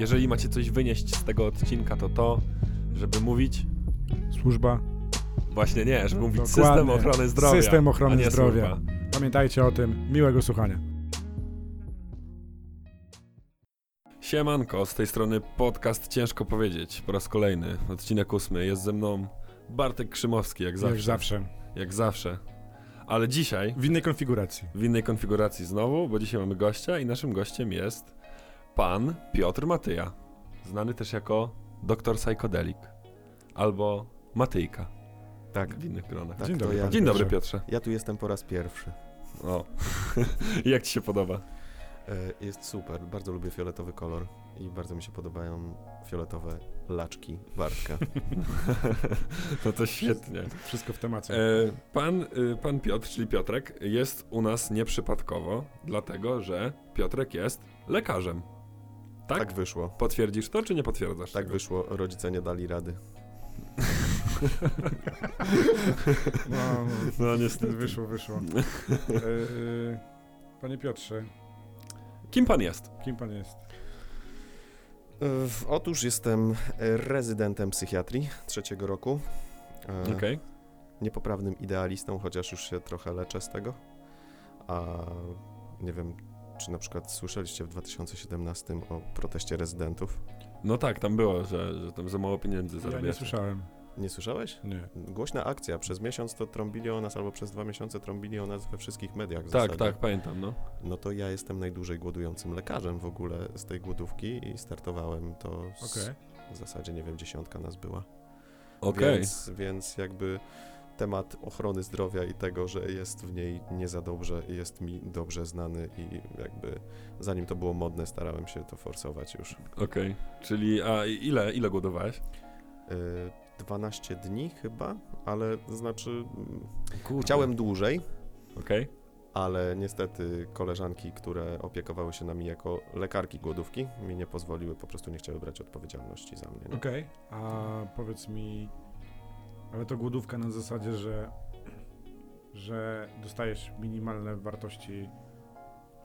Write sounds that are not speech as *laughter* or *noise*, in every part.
jeżeli macie coś wynieść z tego odcinka, to to, żeby mówić, Służba, właśnie nie, żeby mówić Dokładnie. system ochrony zdrowia. System ochrony zdrowia. służba. pamiętajcie o tym. Miłego słuchania. Siemanko, z tej strony podcast Ciężko Powiedzieć, po raz kolejny, odcinek ósmy. Jest ze mną Bartek Krzymowski, jak zawsze. Jak zawsze. Jak zawsze. Ale dzisiaj W innej konfiguracji. w innej konfiguracji znowu, bo dzisiaj mamy gościa i naszym gościem jest pan Piotr Matyja, znany też jako doktor Psychodelic albo Matyjka Tak, w innych gronach. tak Dzień dobry, ja. Dzień dobry Piotrze. Ja tu jestem po raz pierwszy. O. *laughs* Jak ci się podoba? E, Jest super, bardzo lubię fioletowy kolor i bardzo mi się podobają fioletowe laczki Bartka. *laughs* No to świetnie. Wszystko w temacie. E, pan, y, pan Piotr, czyli Piotrek, jest u nas nieprzypadkowo, dlatego że Piotrek jest lekarzem. Tak? Tak wyszło. Potwierdzisz to, czy nie potwierdzasz? Tak tego? wyszło, rodzice nie dali rady. *laughs* No, No niestety. wyszło, wyszło. *laughs* E, e, panie Piotrze, Kim pan jest? kim pan jest? Otóż jestem rezydentem psychiatrii trzeciego roku. E, Okej. Niepoprawnym idealistą, chociaż już się trochę leczę z tego. A nie wiem, czy na przykład słyszeliście w 2017 o proteście rezydentów? No tak, tam było, że, że tam za mało pieniędzy Ja nie zarabiacie. słyszałem. Nie słyszałeś? Nie. Głośna akcja. Przez miesiąc to trąbili o nas, albo przez dwa miesiące trąbili o nas we wszystkich mediach. W tak, zasadzie. tak, pamiętam, no. No to ja jestem najdłużej głodującym lekarzem w ogóle z tej głodówki i startowałem to z, Okej. w zasadzie, nie wiem, dziesiątka nas była. Okej. Więc, więc jakby temat ochrony zdrowia i tego, że jest w niej nie za dobrze, jest mi dobrze znany i jakby zanim to było modne, starałem się to forsować już. Okej. Czyli, a ile, ile głodowałeś? Y, 12 dni chyba, ale znaczy mm, Kurde. chciałem dłużej, Okej. ale niestety koleżanki, które opiekowały się nami jako lekarki głodówki, mi nie pozwoliły, po prostu nie chciały brać odpowiedzialności za mnie. nie? Okej, a powiedz mi, ale to głodówka na zasadzie, że, że dostajesz minimalne wartości,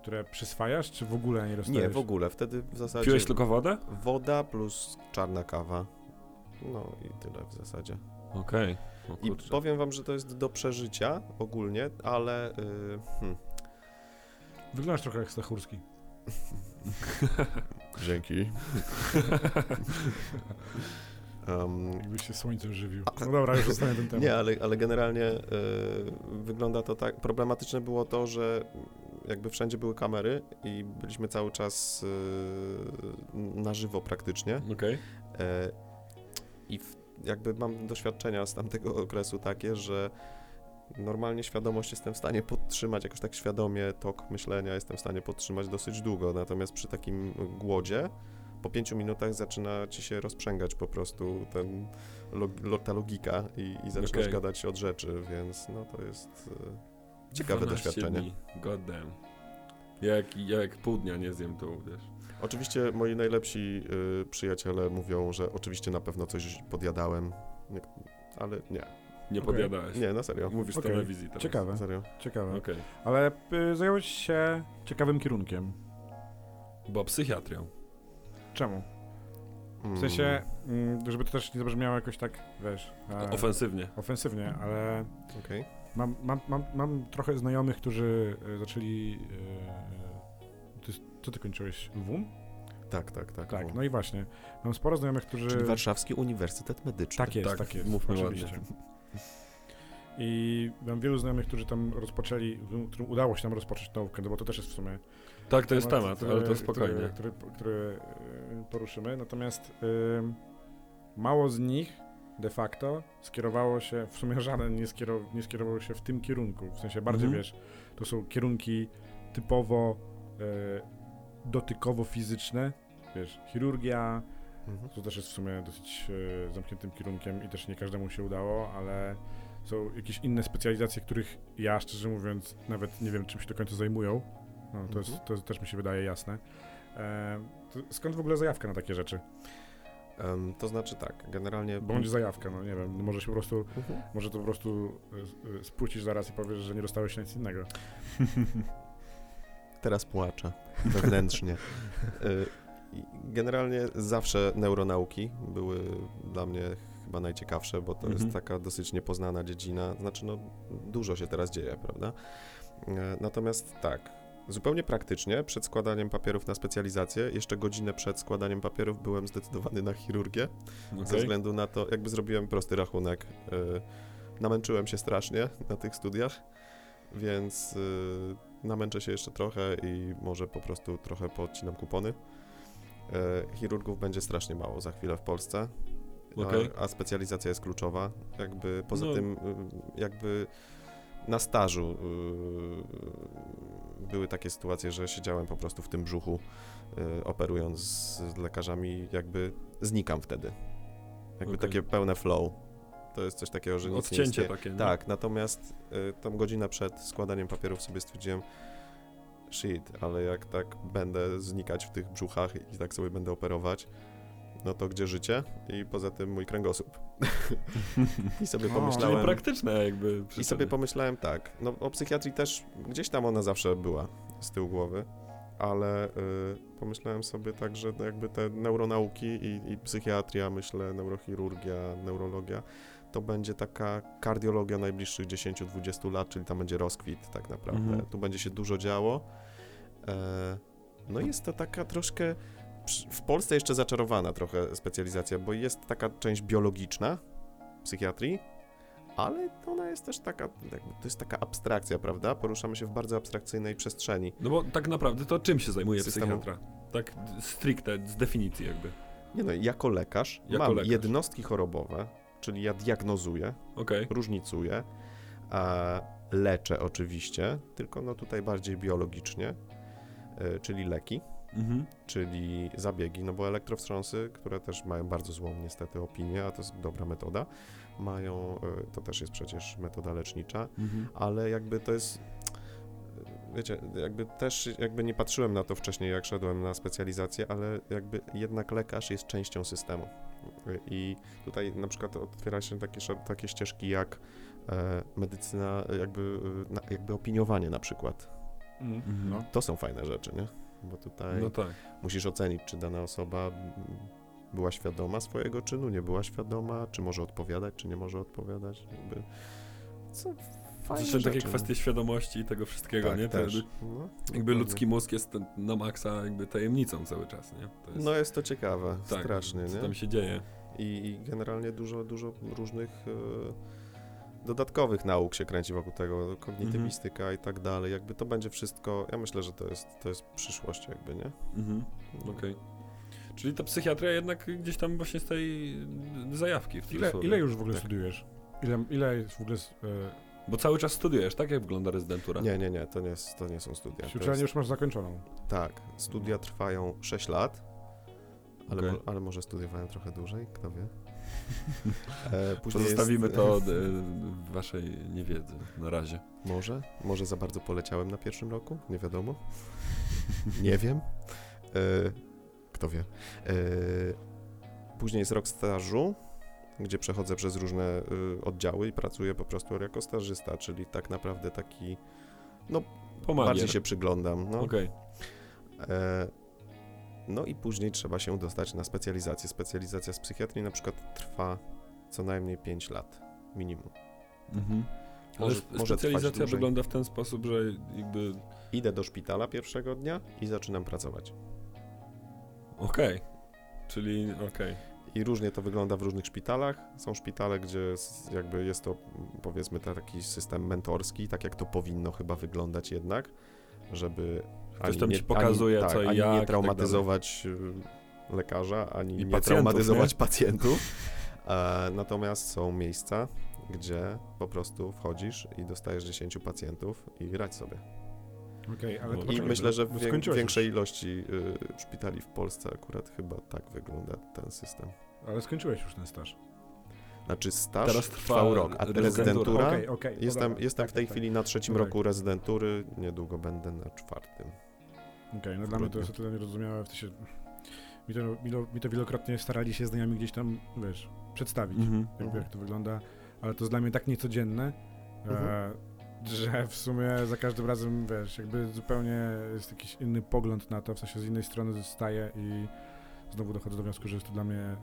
które przyswajasz, czy w ogóle nie dostajesz? Nie, w ogóle. Wtedy w zasadzie Piłeś tylko wodę? woda plus czarna kawa. No i tyle w zasadzie. Okej. O I powiem wam, że to jest do przeżycia ogólnie, ale yy, hmm, Wyglądasz trochę jak Stachurski. *laughs* Dzięki. *laughs* um, Jakbyś się słońcem żywił. No dobra, już *laughs* zostawię ten temat. Nie, ale, ale generalnie y, wygląda to tak. Problematyczne było to, że jakby wszędzie były kamery i byliśmy cały czas y, na żywo praktycznie. Okej. E, I w, jakby mam doświadczenia z tamtego *laughs* okresu takie, że normalnie świadomość jestem w stanie podtrzymać, jakoś tak świadomie tok myślenia jestem w stanie podtrzymać dosyć długo, natomiast przy takim głodzie po pięciu minutach zaczyna ci się rozprzęgać po prostu ten, log, lo, ta logika i, i zaczynasz Okej. gadać od rzeczy, więc no to jest e, ciekawe 12 doświadczenie. Dni. God damn. Jak, jak pół dnia nie zjem, to wiesz. Oczywiście moi najlepsi y, przyjaciele mówią, że oczywiście na pewno coś podjadałem, nie, ale nie, Nie Okej. podjadałeś. nie, na serio. Mówisz to Okej. na wizji teraz. Ciekawe, Serio. ciekawe. Okej. Ale y, zająłeś się ciekawym kierunkiem. Bo psychiatrią. Czemu? Mm. W sensie, mm, żeby to też nie zabrzmiało jakoś tak, wiesz, e, Ofensywnie. ofensywnie, ale Okej. mam, mam, mam, mam trochę znajomych, którzy e, zaczęli... E, ty, co ty kończyłeś? WUM? Tak, tak, tak. Tak, no i właśnie. Mam sporo znajomych, którzy... Czyli Warszawski Uniwersytet Medyczny. Tak jest, Tak, tak, jest, mówmy oczywiście. I mam wielu znajomych, którzy tam rozpoczęli, którym udało się tam rozpocząć naukę, no bo to też jest w sumie Tak, to jest temat, ale to który- spokojnie. Który, który, który e, poruszymy. Natomiast ym, mało z nich de facto skierowało się, w sumie żaden nie, skierow, nie skierował się w tym kierunku. W sensie bardziej Mhm. wiesz, to są kierunki typowo e, dotykowo-fizyczne, wiesz, chirurgia, Mhm. to też jest w sumie dosyć e, zamkniętym kierunkiem i też nie każdemu się udało, ale są jakieś inne specjalizacje, których ja szczerze mówiąc nawet nie wiem czym się do końca zajmują. No, to, jest, Mhm. to też mi się wydaje jasne. E, skąd w ogóle zajawka na takie rzeczy? Em, to znaczy tak, generalnie... Bo będzie zajawka, no nie wiem, może się po prostu, Mhm. może to po prostu e, e, spłucisz zaraz i powiesz, że nie dostałeś nic innego. *laughs* Teraz płaczę wewnętrznie. Y, i generalnie zawsze neuronauki były dla mnie chyba najciekawsze, bo to Mhm. jest taka dosyć niepoznana dziedzina. Znaczy, no, dużo się teraz dzieje, prawda? E, Natomiast tak, zupełnie praktycznie, przed składaniem papierów na specjalizację, jeszcze godzinę przed składaniem papierów byłem zdecydowany na chirurgię, ze Okej. względu na to, jakby zrobiłem prosty rachunek. e, Namęczyłem się strasznie *laughs* na tych studiach, więc e, namęczę się jeszcze trochę i może po prostu trochę podcinam kupony. E, Chirurgów będzie strasznie mało za chwilę w Polsce, Okej. a, a specjalizacja jest kluczowa. Jakby poza No. tym, y, jakby na stażu y, były takie sytuacje, że siedziałem po prostu w tym brzuchu, y, operując z lekarzami, jakby znikam wtedy. Jakby Okej. takie pełne flow. To jest coś takiego, że nic nie Odcięcie istnieje. takie. nie? Tak, natomiast y, tam godzinę przed składaniem papierów sobie stwierdziłem, shit, ale jak tak będę znikać w tych brzuchach i tak sobie będę operować, no to gdzie życie? I poza tym mój kręgosłup. *laughs* I sobie O, Czyli pomyślałem... praktyczne jakby I sobie pomyślałem tak, no o psychiatrii też gdzieś tam ona zawsze była z tyłu głowy, ale y, pomyślałem sobie tak, że jakby te neuronauki i, i psychiatria, myślę, neurochirurgia, neurologia, to będzie taka kardiologia najbliższych 10-20 lat, czyli tam będzie rozkwit tak naprawdę. Mhm. Tu będzie się dużo działo. E, no jest to taka troszkę w Polsce jeszcze zaczarowana trochę specjalizacja, bo jest taka część biologiczna psychiatrii, ale ona jest też taka, to jest taka abstrakcja, prawda? Poruszamy się w bardzo abstrakcyjnej przestrzeni. No bo tak naprawdę to czym się zajmuje Systemu. psychiatra? Tak stricte, z definicji jakby. Nie no, jako lekarz Jako mam lekarz. jednostki chorobowe, czyli ja diagnozuję, Okej. różnicuję, a leczę oczywiście, tylko no tutaj bardziej biologicznie, y, czyli leki. Mhm. czyli zabiegi, no bo elektrowstrząsy, które też mają bardzo złą niestety opinię, a to jest dobra metoda, mają, y, to też jest przecież metoda lecznicza, Mhm. ale jakby to jest, wiecie, jakby też jakby nie patrzyłem na to wcześniej, jak szedłem na specjalizację, ale jakby jednak lekarz jest częścią systemu. I tutaj na przykład otwiera się takie, takie ścieżki jak e, medycyna, jakby, e, na, jakby opiniowanie na przykład. Mhm. No. To są fajne rzeczy, nie? Bo tutaj No tak. musisz ocenić, czy dana osoba była świadoma swojego czynu, nie była świadoma, czy może odpowiadać, czy nie może odpowiadać. Jakby, co fajne Zresztą takie rzeczy, kwestie świadomości i tego wszystkiego, tak, nie? To też. No, jakby ludzki mózg jest na maksa jakby tajemnicą cały czas, nie? Jest, No jest to ciekawe, tak, strasznie, co nie? tam się dzieje. I, I generalnie dużo, dużo różnych e, dodatkowych nauk się kręci wokół tego, kognitywistyka i tak dalej. Jakby to będzie wszystko, ja myślę, że to jest, to jest przyszłość jakby, nie? Mhm. No. Okej. Czyli ta psychiatria jednak gdzieś tam właśnie z tej zajawki w Ile, ile już w ogóle Tak. studiujesz? Ile, ile jest w ogóle... E, Bo cały czas studiujesz, tak? Jak wygląda rezydentura? Nie, nie, nie, to nie, to nie są studia. Uczelnię jest, już masz zakończoną. tak, studia trwają 6 lat, ale, mo, ale może studiowałem trochę dłużej, kto wie. E, później Pozostawimy jest, to e, w waszej niewiedzy na razie. Może, może za bardzo poleciałem na pierwszym roku, nie wiadomo. nie wiem. E, kto wie. E, później jest rok stażu, gdzie przechodzę przez różne oddziały i pracuję po prostu jako stażysta, czyli tak naprawdę taki, Pomagier. bardziej się przyglądam. No. Okej. E, no i później trzeba się dostać na specjalizację. Specjalizacja z psychiatrii na przykład trwa co najmniej 5 lat, minimum. Mhm. Ale Może- specjalizacja wygląda w ten sposób, że jakby... Idę do szpitala pierwszego dnia i zaczynam pracować. Okej. Czyli okej. I różnie to wygląda w różnych szpitalach. Są szpitale, gdzie jakby jest to powiedzmy ta- taki system mentorski, tak jak to powinno chyba wyglądać jednak, żeby Ktoś tam ci pokazuje, ani, co i ani jak i nie tak traumatyzować y, lekarza, ani I nie pacjentów, traumatyzować pacjentów. E, natomiast są miejsca, gdzie po prostu wchodzisz i dostajesz 10 pacjentów i radź sobie. Okej, ale to I I poczekaj, myślę, że w wiek- większej ilości y, szpitali w Polsce akurat chyba tak wygląda ten system. Ale skończyłeś już ten staż. Znaczy staż Teraz trwa trwał rok, a rezydentura. rezydentura, Okej, okej. no jestem, dobra, jestem tak, w tej tak, chwili na trzecim roku rezydentury, niedługo będę na czwartym. Okej, no dla mnie to jest o tyle niezrozumiałe, w sensie... Mi to, mi, to, mi to wielokrotnie starali się znajomych gdzieś tam, wiesz, przedstawić, Mhm. jakby, jak to wygląda, ale to jest dla mnie tak niecodzienne. E, Mhm. że w sumie za każdym razem, wiesz, jakby zupełnie jest jakiś inny pogląd na to, w sensie z innej strony zostaje i znowu dochodzę do wniosku, że jest to dla mnie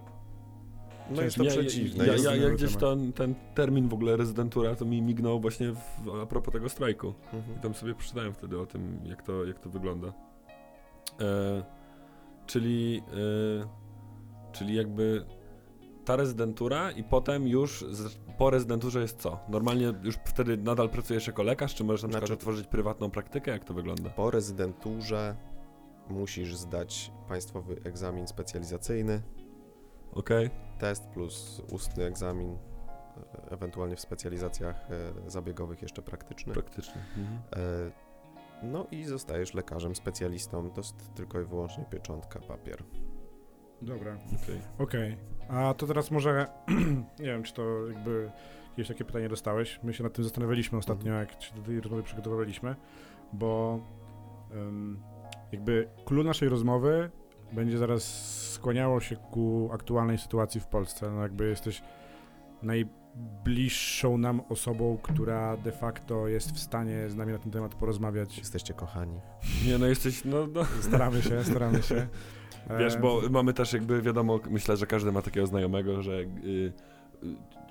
No jest to ja, przeciwne. Ja, ja, ja, gdzieś ten, ten termin w ogóle rezydentura to mi mignął właśnie w, a propos tego strajku. mhm. I tam sobie przeczytałem wtedy o tym, jak to, jak to wygląda. E, czyli, e, czyli jakby ta rezydentura i potem już z, po rezydenturze jest co? Normalnie już wtedy nadal pracujesz jako lekarz, czy możesz na przykład Znaczy- otworzyć prywatną praktykę? Jak to wygląda? Po rezydenturze musisz zdać państwowy egzamin specjalizacyjny, Okej. test plus ustny egzamin, e, ewentualnie w specjalizacjach e, zabiegowych jeszcze praktyczny. Praktycznie. Mhm. E, No i zostajesz lekarzem, specjalistą. To jest tylko i wyłącznie pieczątka, papier. Dobra. Okej. Okej. A to teraz może, *clears throat* nie wiem, czy to jakby jakieś takie pytanie dostałeś. My się nad tym zastanawialiśmy ostatnio, jak się do tej rozmowy przygotowywaliśmy, bo em, jakby clue naszej rozmowy będzie zaraz skłaniało się ku aktualnej sytuacji w Polsce. No jakby jesteś najbliższą nam osobą, która de facto jest w stanie z nami na ten temat porozmawiać. Jesteście kochani. Nie, no jesteś, no, no Staramy się, staramy się. *laughs* Wiesz, bo mamy też jakby, wiadomo, myślę, że każdy ma takiego znajomego, że y,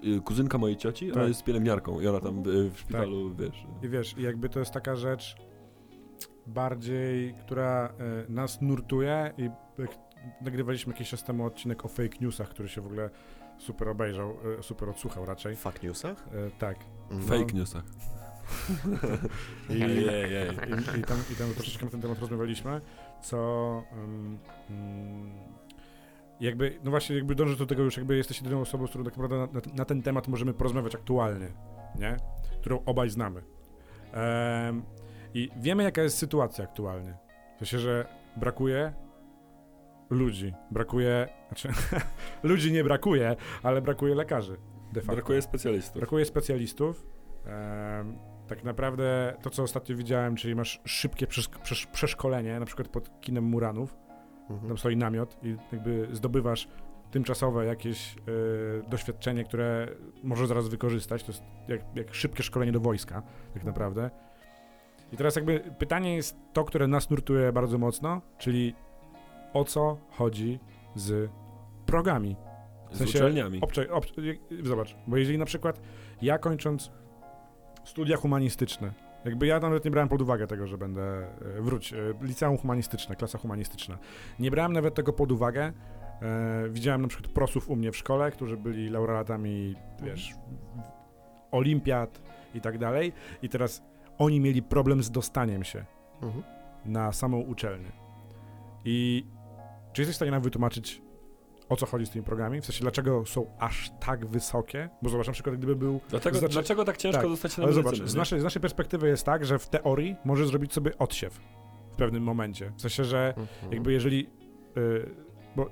y, y, kuzynka mojej cioci, ona Tak. jest pielęgniarką i ona tam y, w szpitalu, wiesz... I wiesz, i jakby to jest taka rzecz bardziej, która nas nurtuje i nagrywaliśmy jakiś czas temu odcinek o fake newsach, który się w ogóle super obejrzał, e, super odsłuchał raczej. W fuck newsach? E, tak. Mm. Fake newsach. I, i, i, tam, I tam troszeczkę na ten temat rozmawialiśmy, co um, jakby, no właśnie jakby dążę do tego już, jakby jesteś jedyną osobą, z którą tak naprawdę na, na, na ten temat możemy porozmawiać aktualnie, nie? Którą obaj znamy. Em, I wiemy, jaka jest sytuacja aktualnie. W sensie, że brakuje ludzi, brakuje, znaczy *laughs* ludzi nie brakuje, ale brakuje lekarzy, de facto. Brakuje specjalistów. Brakuje specjalistów. Em, tak naprawdę to, co ostatnio widziałem, czyli masz szybkie przesz- przesz- przeszkolenie, na przykład pod kinem Muranów, Mhm. tam stoi namiot i jakby zdobywasz tymczasowe jakieś e, doświadczenie, które możesz zaraz wykorzystać. To jest jak, jak szybkie szkolenie do wojska, tak naprawdę. I teraz jakby pytanie jest to, które nas nurtuje bardzo mocno, czyli o co chodzi z progami. Z sensie uczelniami. Obcze, zobacz, bo jeżeli na przykład ja kończąc studia humanistyczne, jakby ja nawet nie brałem pod uwagę tego, że będę, e, wróć, e, liceum humanistyczne, klasa humanistyczna. Nie brałem nawet tego pod uwagę. E, widziałem na przykład prosów u mnie w szkole, którzy byli laureatami, wiesz, olimpiad i tak dalej. I teraz oni mieli problem z dostaniem się Mhm. na samą uczelnię. I czy jesteś w stanie nam wytłumaczyć, o co chodzi z tymi programami? W sensie, dlaczego są aż tak wysokie? Bo zobacz, na przykład, gdyby był... Dlaczego, Znaczy- dlaczego tak ciężko tak, dostać się na medycynę? zobacz, z naszej, z naszej perspektywy jest tak, że w teorii możesz zrobić sobie odsiew w pewnym momencie. W sensie, że Mhm. jakby jeżeli... y, bo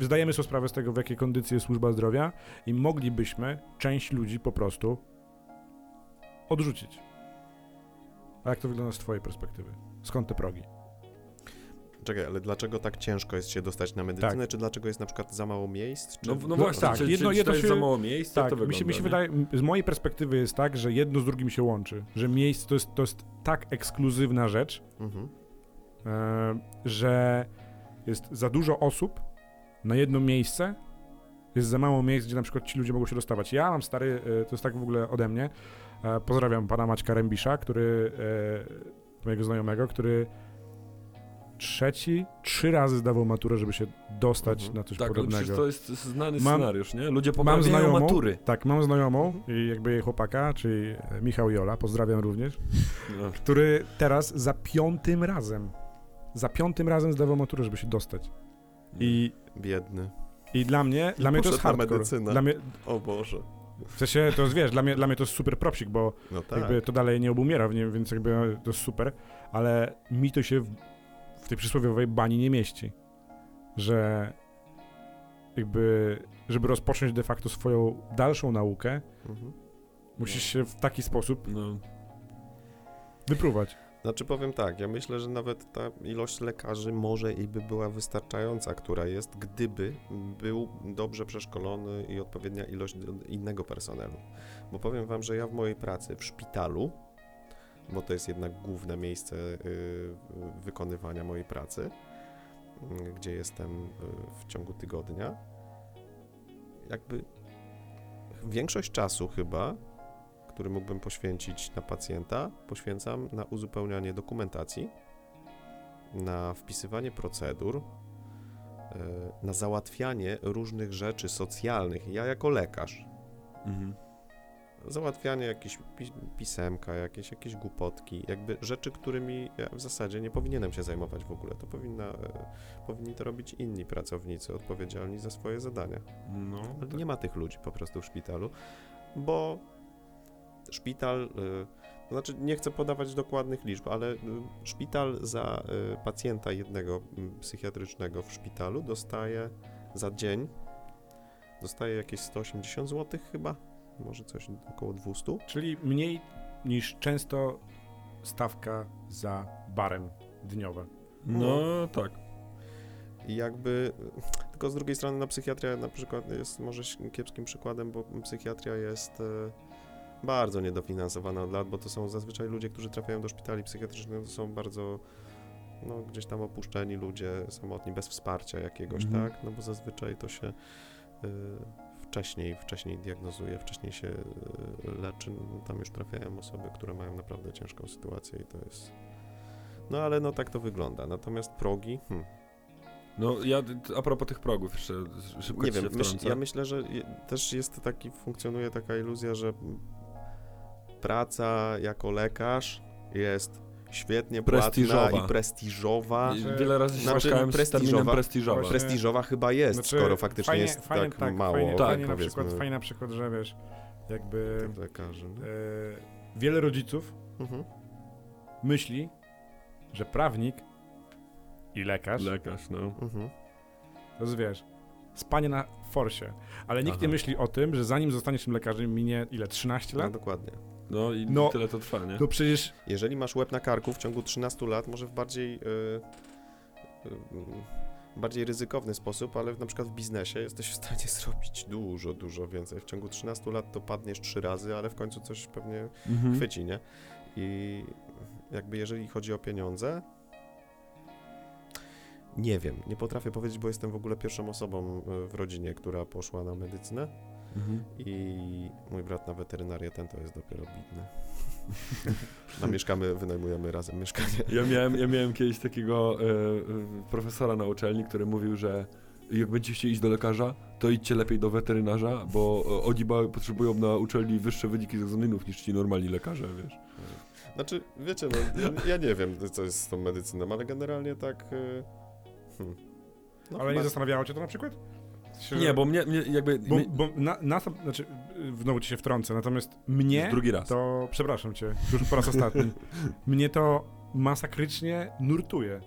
zdajemy sobie sprawę z tego, w jakiej kondycji jest służba zdrowia i moglibyśmy część ludzi po prostu odrzucić. A jak to wygląda z twojej perspektywy? Skąd te progi? Czekaj, ale dlaczego tak ciężko jest się dostać na medycynę? Czy dlaczego jest na przykład za mało miejsc? Czy... No, no właśnie, tak, czy, jedno- czy, jedno to jest się- za mało miejsca? Tak, to mi się, mi się wygląda, wydaje, z mojej perspektywy jest tak, że jedno z drugim się łączy, że miejsce to jest, to jest tak ekskluzywna rzecz, Mhm. e, że jest za dużo osób na jedno miejsce, jest za mało miejsc, gdzie na przykład ci ludzie mogą się dostawać. Ja mam stary, e, to jest tak w ogóle ode mnie, e, pozdrawiam pana Maćka Rębisza, który, e, mojego znajomego, który trzeci, trzy razy zdawał maturę, żeby się dostać Mhm. na coś Tak, podobnego. przecież to jest znany Mam- scenariusz, nie? Ludzie Mam poprawiają znajomą, matury. tak, mam znajomą i jakby jej chłopaka, czyli Michał Jola, pozdrawiam również, No. który teraz za piątym razem, za piątym razem zdawał maturę, żeby się dostać. I, Biedny. i dla mnie, dla mnie to jest hardcore. Dla mnie, O Boże. w sensie, to jest, wiesz, dla mnie, dla mnie to jest super propsik, bo No tak. jakby to dalej nie obumiera, w nim, więc jakby to jest super, ale mi to się tej przysłowiowej bani nie mieści, że jakby, żeby rozpocząć de facto swoją dalszą naukę, Mhm. musisz się w taki sposób No. wyprówać. Znaczy powiem tak, ja myślę, że nawet ta ilość lekarzy może i by była wystarczająca, która jest, gdyby był dobrze przeszkolony i odpowiednia ilość innego personelu. Bo powiem wam, że ja w mojej pracy w szpitalu bo to jest jednak główne miejsce y, wykonywania mojej pracy, y, gdzie jestem y, w ciągu tygodnia. Jakby większość czasu chyba, który mógłbym poświęcić na pacjenta, poświęcam na uzupełnianie dokumentacji, na wpisywanie procedur, y, na załatwianie różnych rzeczy socjalnych. Ja jako lekarz, Mhm. Załatwianie jakieś pi- pisemka, jakieś, jakieś głupotki, jakby rzeczy, którymi ja w zasadzie nie powinienem się zajmować w ogóle. To powinna, e, powinni to robić inni pracownicy odpowiedzialni za swoje zadania. No, Ale tak. nie ma tych ludzi po prostu w szpitalu, bo szpital, y, to znaczy nie chcę podawać dokładnych liczb, ale szpital za pacjenta jednego psychiatrycznego w szpitalu dostaje za dzień, dostaje jakieś 180 zł chyba, może coś około 200. Czyli mniej niż często stawka za barem dniowe. no tak. I jakby, tylko z drugiej strony na psychiatria na przykład jest może kiepskim przykładem, bo psychiatria jest e, bardzo niedofinansowana od lat, bo to są zazwyczaj ludzie, którzy trafiają do szpitali psychiatrycznych, to są bardzo no, gdzieś tam opuszczeni ludzie, samotni, bez wsparcia jakiegoś, Mhm. tak? No bo zazwyczaj to się e, wcześniej, wcześniej diagnozuje, wcześniej się e, leczy, no, tam już trafiają osoby, które mają naprawdę ciężką sytuację i to jest... No ale no tak to wygląda. Natomiast progi, hmm, No ja a propos tych progów jeszcze szybko nie wiem, myśl, ja myślę, że je, też jest taki, funkcjonuje taka iluzja, że praca jako lekarz jest świetnie Prestiżowa. płatna i prestiżowa. I że- Wiele razy się Znaczy, prestiżowa- prestiżowa. Prestiżowa chyba jest, Znaczy, skoro faktycznie fajnie- jest fajnie, tak, mało, Fajnie, Tak, fajnie, na przykład, fajnie na przykład, że wiesz, jakby lekarzy. No. e, wiele rodziców Mhm. myśli, że prawnik i lekarz, Lekarz, no. Mhm. to wiesz, spanie na forsie, ale nikt Aha. nie myśli o tym, że zanim zostaniesz tym lekarzem minie ile, 13 No lat? dokładnie. No i No. tyle to trwa, nie? To przecież Jeżeli masz łeb na karku w ciągu 13 lat, może w bardziej, y, y, bardziej ryzykowny sposób, ale na przykład w biznesie jesteś w stanie *laughs* zrobić dużo, dużo więcej. W ciągu 13 lat to padniesz trzy razy, ale w końcu coś pewnie Mhm. chwyci, nie? I jakby jeżeli chodzi o pieniądze, nie wiem, nie potrafię powiedzieć, bo jestem w ogóle pierwszą osobą y, w rodzinie, która poszła na medycynę Mhm. i mój brat na weterynarię, ten to jest dopiero bidny. *laughs* A mieszkamy, wynajmujemy razem mieszkanie. Ja miałem, ja miałem kiedyś takiego e, profesora na uczelni, który mówił, że jak będziecie chcieli iść do lekarza, to idźcie lepiej do weterynarza, bo e, oni potrzebują na uczelni wyższe wyniki z egzaminów niż ci normalni lekarze, wiesz. Znaczy, wiecie, no, ja, ja nie wiem, co jest z tą medycyną, ale generalnie tak... y, Hmm. No, ale nie zastanawiało cię to na przykład? Się- Nie, bo mnie, mnie jakby... Bo, mnie, bo na, na, znaczy, znowu ci się wtrącę, natomiast mnie Już drugi raz. to, przepraszam cię, już po raz ostatni, *laughs* mnie to masakrycznie nurtuje.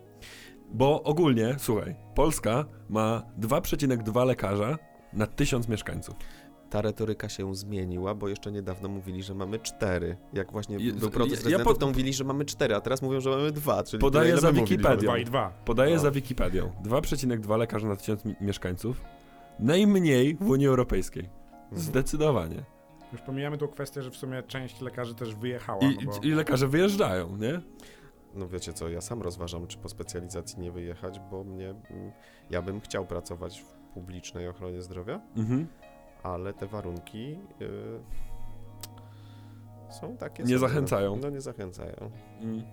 Bo ogólnie, słuchaj, Polska ma 2,2 lekarza na 1000 mieszkańców. Ta retoryka się zmieniła, bo jeszcze niedawno mówili, że mamy cztery. Jak właśnie Je- był protest ja- ja po- to mówili, że mamy cztery, a teraz mówią, że mamy dwa, czyli Podaję za. Wikipedią. Dwa i dwa. Podaję No. za Wikipedią 2,2 lekarza na 1000 mi- mieszkańców. Najmniej w Unii Europejskiej. Mhm. Zdecydowanie. Już pomijamy tą kwestię, że w sumie część lekarzy też wyjechała, I, no bo... I lekarze wyjeżdżają, nie? No wiecie co, ja sam rozważam, czy po specjalizacji nie wyjechać, bo mnie, mm, ja bym chciał pracować w publicznej ochronie zdrowia, Mhm. ale te warunki y, są takie... Nie sobie, zachęcają. No nie zachęcają. Mm.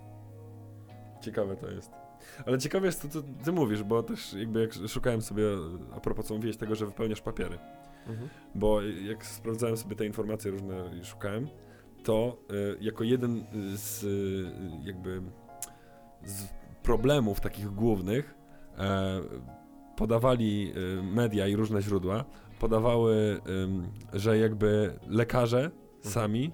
Ciekawe to jest. Ale ciekawe jest to, co ty mówisz, bo też jakby jak szukałem sobie, a propos co mówiłeś, tego, że wypełniasz papiery. Mhm. Bo jak sprawdzałem sobie te informacje różne i szukałem, to y, jako jeden z y, jakby z problemów takich głównych e, podawali y, media i różne źródła, podawały, że jakby lekarze sami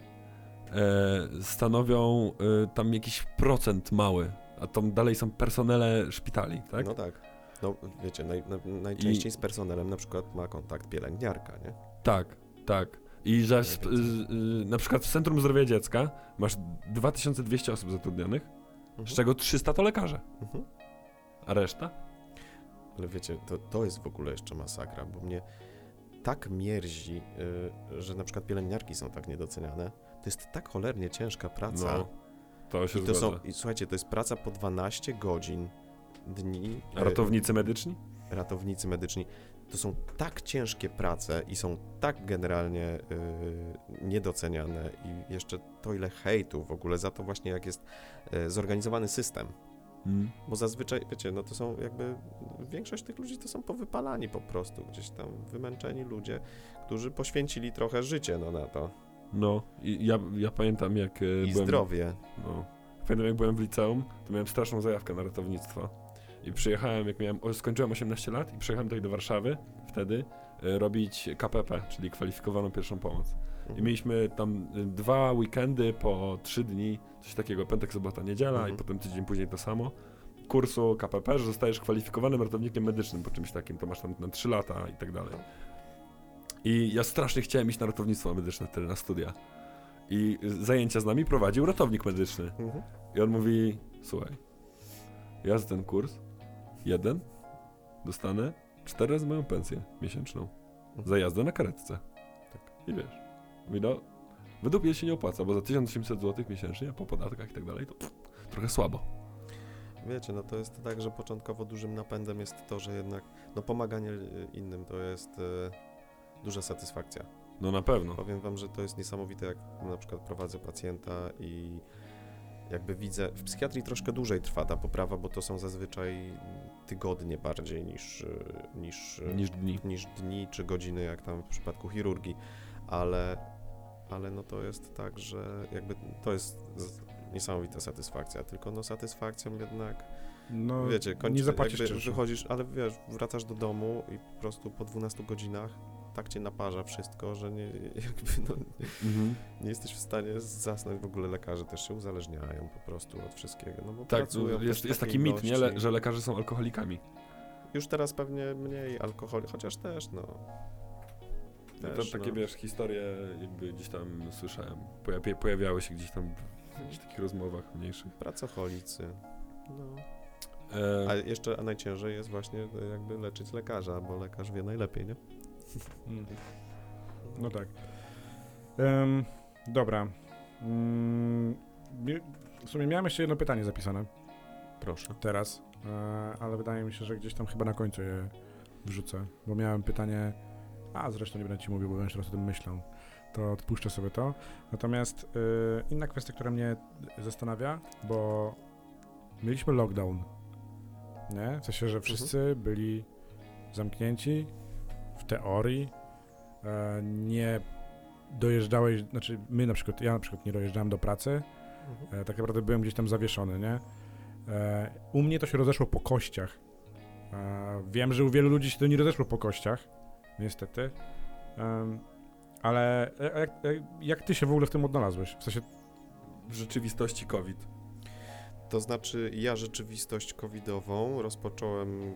e, stanowią y, tam jakiś procent mały, a tam dalej są personele szpitali, tak? No tak. No wiecie, naj, na, najczęściej z personelem na przykład ma kontakt pielęgniarka, nie? Tak, tak. I że y, na przykład w Centrum Zdrowia Dziecka masz 2200 osób zatrudnionych, Mhm. z czego 300 to lekarze, Mhm. a reszta? Ale wiecie, to, to jest w ogóle jeszcze masakra, bo mnie tak mierzi, y, że na przykład pielęgniarki są tak niedoceniane. To jest tak cholernie ciężka praca. No. To się I to zgadza. są, i słuchajcie, to jest praca po 12 godzin dni. A ratownicy medyczni? e, ratownicy medyczni. To są tak ciężkie prace i są tak generalnie y, niedoceniane i jeszcze to ile hejtu w ogóle za to właśnie jak jest y, zorganizowany system. Mm. Bo zazwyczaj, wiecie, no to są jakby, większość tych ludzi to są powypalani po prostu, gdzieś tam wymęczeni ludzie, którzy poświęcili trochę życie no, na to No, i ja, ja pamiętam jak e, i byłem... zdrowie. No. Pamiętam jak byłem w liceum, to miałem straszną zajawkę na ratownictwo. I przyjechałem, jak miałem, skończyłem 18 lat i przyjechałem tutaj do Warszawy wtedy e, robić KPP, czyli kwalifikowaną pierwszą pomoc. I Mhm. mieliśmy tam y, dwa weekendy po trzy dni, coś takiego, piątek, sobota, niedziela Mhm. i potem tydzień później to samo. Kursu KPP, że zostajesz kwalifikowanym ratownikiem medycznym po czymś takim, to masz tam na 3 lata i tak dalej. I ja strasznie chciałem iść na ratownictwo medyczne wtedy na studia. I zajęcia z nami prowadził ratownik medyczny. Mhm. I on mówi, słuchaj, ja za ten kurs, jeden, dostanę cztery razy moją pensję miesięczną. Za jazdę na karetce. Tak. I wiesz, mówi no, według mnie się nie opłaca, bo za 1800 zł miesięcznie, a po podatkach i tak dalej, to pff, trochę słabo. Wiecie, no to jest tak, że początkowo dużym napędem jest to, że jednak no pomaganie innym to jest y, duża satysfakcja. No na pewno. Powiem wam, że to jest niesamowite, jak na przykład prowadzę pacjenta i jakby widzę, w psychiatrii troszkę dłużej trwa ta poprawa, bo to są zazwyczaj tygodnie bardziej niż, niż, Niż dni. niż dni czy godziny, jak tam w przypadku chirurgii, ale, ale no to jest tak, że jakby to jest niesamowita satysfakcja, tylko no satysfakcją jednak No, Wiecie, kończy, nie zapłacisz jakby czynszu. wychodzisz, ale wiesz, wracasz do domu i po prostu po 12 godzinach tak cię naparza wszystko, że nie, jakby no, Mhm. nie jesteś w stanie zasnąć. W ogóle lekarze też się uzależniają po prostu od wszystkiego, no bo Tak, pracują jest, jest taki mit, nie, le, że lekarze są alkoholikami. Już teraz pewnie mniej alkoholu, chociaż też, no. to Też, takie, no. wiesz, historie jakby gdzieś tam słyszałem. Pojawia, pojawiały się gdzieś tam w jakichś takich rozmowach mniejszych. Pracocholicy, no. E, A jeszcze a najciężej jest właśnie jakby leczyć lekarza, bo lekarz wie najlepiej, nie? *laughs* No tak. Em, dobra. Mi- w sumie miałem jeszcze jedno pytanie zapisane Proszę. teraz, e, ale wydaje mi się, że gdzieś tam chyba na końcu je wrzucę, bo miałem pytanie, a zresztą nie będę ci mówił, bo będę teraz o tym myślał, to odpuszczę sobie to. Natomiast e, inna kwestia, która mnie zastanawia, bo mieliśmy lockdown, nie? W sensie, że wszyscy byli zamknięci w teorii, e, nie dojeżdżałeś, znaczy my na przykład, ja na przykład nie dojeżdżałem do pracy, Mhm. e, tak naprawdę byłem gdzieś tam zawieszony, nie? E, u mnie to się rozeszło po kościach. E, wiem, że u wielu ludzi się to nie rozeszło po kościach, niestety. Ale jak, jak ty się w ogóle w tym odnalazłeś? W sensie, w rzeczywistości COVID. To znaczy, ja rzeczywistość covidową rozpocząłem y,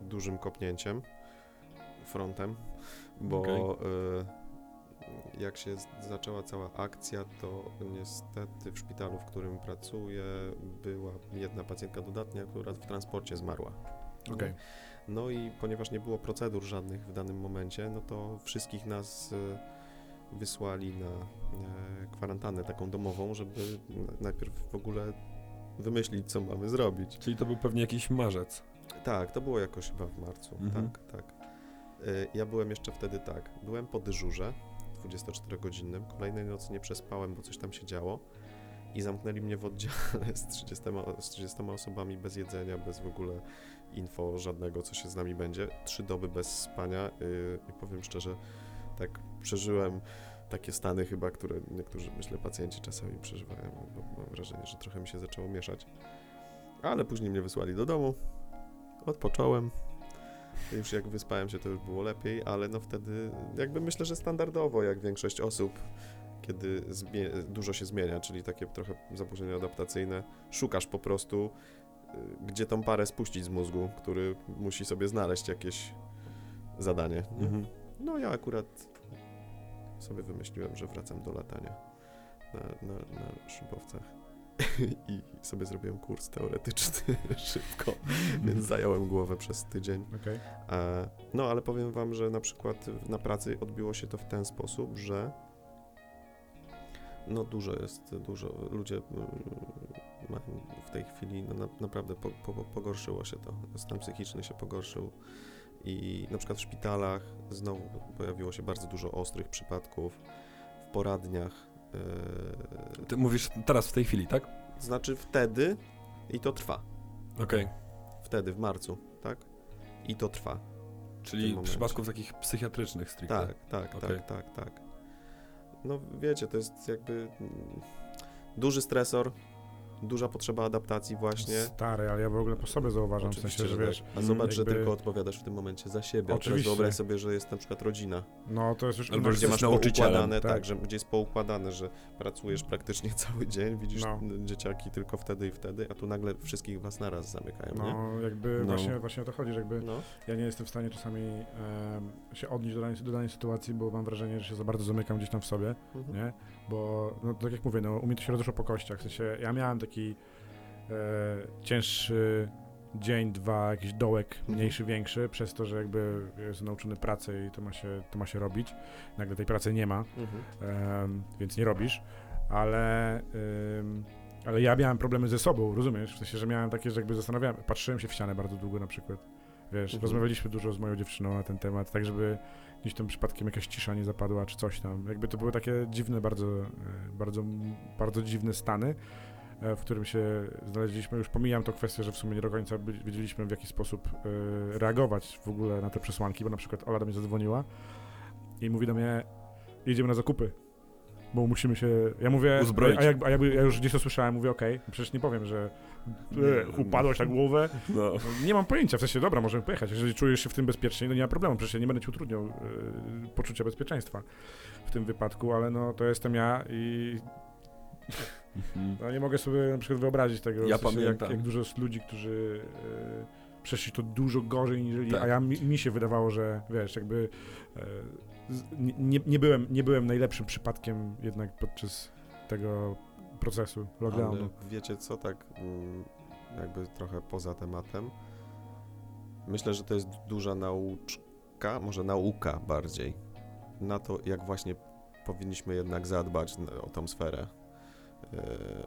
dużym kopnięciem frontem, bo Okej. y, jak się zaczęła cała akcja, to niestety w szpitalu, w którym pracuję, była jedna pacjentka dodatnia, która w transporcie zmarła. okej, No i ponieważ nie było procedur żadnych w danym momencie, no to wszystkich nas y, wysłali na e, kwarantannę taką domową, żeby najpierw w ogóle wymyślić, co mamy zrobić. Czyli to był pewnie jakiś marzec. Tak, to było jakoś chyba w marcu. Mhm. Tak, tak. Y, Ja byłem jeszcze wtedy tak. Byłem po dyżurze 24-godzinnym. Kolejnej nocy nie przespałem, bo coś tam się działo. I zamknęli mnie w oddziale *laughs* z 30, o- z 30 osobami bez jedzenia, bez w ogóle info żadnego, co się z nami będzie. Trzy doby bez spania. y, I powiem szczerze, tak przeżyłem takie stany chyba, które niektórzy, myślę, pacjenci czasami przeżywają, bo mam wrażenie, że trochę mi się zaczęło mieszać. Ale później mnie wysłali do domu, odpocząłem. Już jak wyspałem się, to już było lepiej, ale no wtedy jakby myślę, że standardowo, jak większość osób, kiedy dużo się zmienia, czyli takie trochę zaburzenia adaptacyjne, szukasz po prostu, y, gdzie tą parę spuścić z mózgu, który musi sobie znaleźć jakieś zadanie. nie? Mhm. No ja akurat sobie wymyśliłem, że wracam do latania na, na, na szybowcach. *laughs* I sobie zrobiłem kurs teoretyczny *laughs* szybko, więc zająłem głowę przez tydzień. E, No, ale powiem wam, że na przykład na pracy odbiło się to w ten sposób, że No dużo jest, dużo. Ludzie y, mają w tej chwili, no na, naprawdę po, po, pogorszyło się to. Stan psychiczny się pogorszył i na przykład w szpitalach znowu pojawiło się bardzo dużo ostrych przypadków, w poradniach. Y, Ty mówisz teraz w tej chwili, tak? znaczy wtedy i to trwa. Okej. Wtedy, w marcu, tak? I to trwa. Czyli momencie. przypadków takich psychiatrycznych stricte. Tak, tak, Okej. tak, tak, tak. No wiecie, to jest jakby duży stresor, duża potrzeba adaptacji właśnie. Stary, ale ja w ogóle po sobie zauważam, w Oczywiście, sensie, że że wiesz, tak. A zobacz, że jakby- tylko odpowiadasz w tym momencie za siebie. A teraz Oczywiście. wyobraź sobie, że jest na przykład rodzina, no to jest już Albo że gdzie masz poukładane, tak. tak, że gdzie jest poukładane, że pracujesz praktycznie *laughs* cały dzień, widzisz No. dzieciaki tylko wtedy i wtedy, a tu nagle wszystkich was naraz zamykają, nie? No, jakby No. Właśnie, właśnie o to chodzi, że jakby No. ja nie jestem w stanie czasami em, się odnieść do danej, do danej sytuacji, bo mam wrażenie, że się za bardzo zamykam gdzieś tam w sobie, Mhm. nie? Bo, no, tak jak mówię, no, u mnie to się rozeszło po kościach, w sensie ja miałem taki e, cięższy dzień, dwa, jakiś dołek Mhm. mniejszy, większy, przez to, że jakby jestem nauczony pracy i to ma się, to ma się robić. Nagle tej pracy nie ma, Mhm. em, więc nie robisz, ale, em, ale ja miałem problemy ze sobą, rozumiesz? W sensie, że miałem takie, że jakby zastanawiałem, patrzyłem się w ścianę bardzo długo na przykład. Wiesz, Mhm. rozmawialiśmy dużo z moją dziewczyną na ten temat, tak żeby gdzieś tam przypadkiem jakaś cisza nie zapadła, czy coś tam. Jakby to były takie dziwne, bardzo, e, bardzo, bardzo dziwne stany, e, w którym się znaleźliśmy. Już pomijam tą kwestię, że w sumie nie do końca wiedzieliśmy w jaki sposób e, reagować w ogóle na te przesłanki, bo na przykład Ola do mnie zadzwoniła i mówi do mnie, jedziemy na zakupy, bo musimy się, ja mówię, Uzbroić. a, jak, a jakby, ja już gdzieś to słyszałem, mówię, okej, przecież nie powiem, że upadłaś na głowę, No. nie mam pojęcia, w sensie, dobra, możemy pojechać. Jeżeli czujesz się w tym bezpiecznie, no nie ma problemu, przecież ja nie będę ci utrudniał y, poczucia bezpieczeństwa w tym wypadku, ale no to jestem ja i Mhm. no, nie mogę sobie na przykład wyobrazić tego, Ja w sensie, jak, jak dużo jest ludzi, którzy y, przeszli to dużo gorzej, niżeli, Tak. a ja, mi, mi się wydawało, że wiesz, jakby e, z, nie, nie, byłem, nie byłem najlepszym przypadkiem jednak podczas tego procesu lockdownu. Ale wiecie co, tak mm, jakby trochę poza tematem. Myślę, że to jest duża nauczka, może nauka bardziej, na to, jak właśnie powinniśmy jednak zadbać o tą sferę, yy,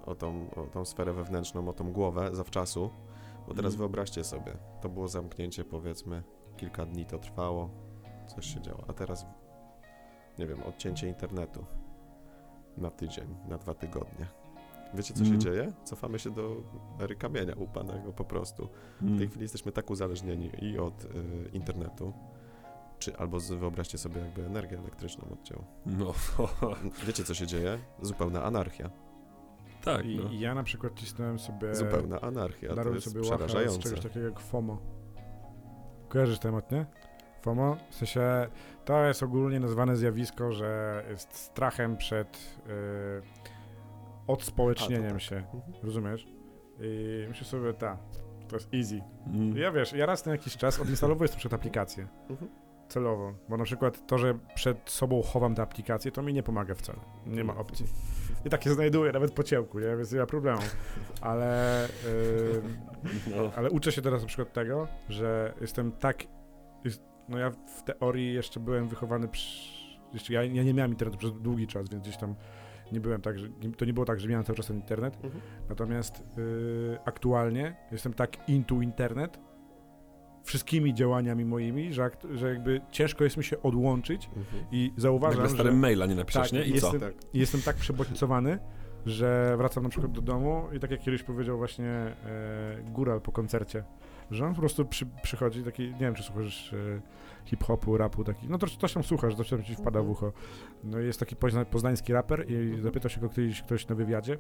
o tą, o tą sferę wewnętrzną, o tą głowę zawczasu. Bo teraz Mm. wyobraźcie sobie, to było zamknięcie powiedzmy, kilka dni to trwało, coś się działo, a teraz, nie wiem, odcięcie internetu na tydzień, na dwa tygodnie. Wiecie, co się Mm. dzieje? Cofamy się do ery kamienia upanego po prostu. W tej Mm. chwili jesteśmy tak uzależnieni i od y, internetu, czy albo z, wyobraźcie sobie, jakby energię elektryczną odcięło. No. Wiecie, co się dzieje? Zupełna anarchia. tak, I, no. I ja na przykład cisnąłem sobie... Zupełna anarchia. To jest sobie łacha z przerażające. czegoś takiego jak FOMO. Kojarzysz temat, nie? FOMO? W sensie to jest ogólnie nazwane zjawisko, że jest strachem przed yy, odspołecznieniem A, tak. się. Mhm. Rozumiesz? I myślę sobie, ta, to jest easy. Mm. Ja wiesz, ja raz na jakiś czas odinstalowuję sobie przed aplikację. Mhm. Celowo. Bo na przykład to, że przed sobą chowam tę aplikację, to mi nie pomaga wcale. Nie ma opcji. I tak się znajduję nawet po ciełku, nie? Więc nie ma problemu. Ale... Yy, No. ale uczę się teraz na przykład tego, że jestem tak. Jest, no ja w teorii jeszcze byłem wychowany. Przy, jeszcze ja, ja nie miałem internetu przez długi czas, więc gdzieś tam nie byłem tak, że nie, to nie było tak, że miałem cały czas ten internet. Mhm. Natomiast y, aktualnie jestem tak into internet wszystkimi działaniami moimi, że, że jakby ciężko jest mi się odłączyć Mhm. i zauważam, Nagle że maila nie napiszesz, Tak, nie? I co? jestem- Tak. i jestem tak przebodźcowany, że wracam na przykład do domu i tak jak kiedyś powiedział właśnie e, Góral po koncercie, że on po prostu przy, przychodzi taki, nie wiem czy słuchasz e, hip-hopu, rapu taki, no to coś tam słuchasz, coś tam ci wpada w ucho. No i jest taki pozna, poznański raper i zapytał się go kiedyś ktoś na wywiadzie,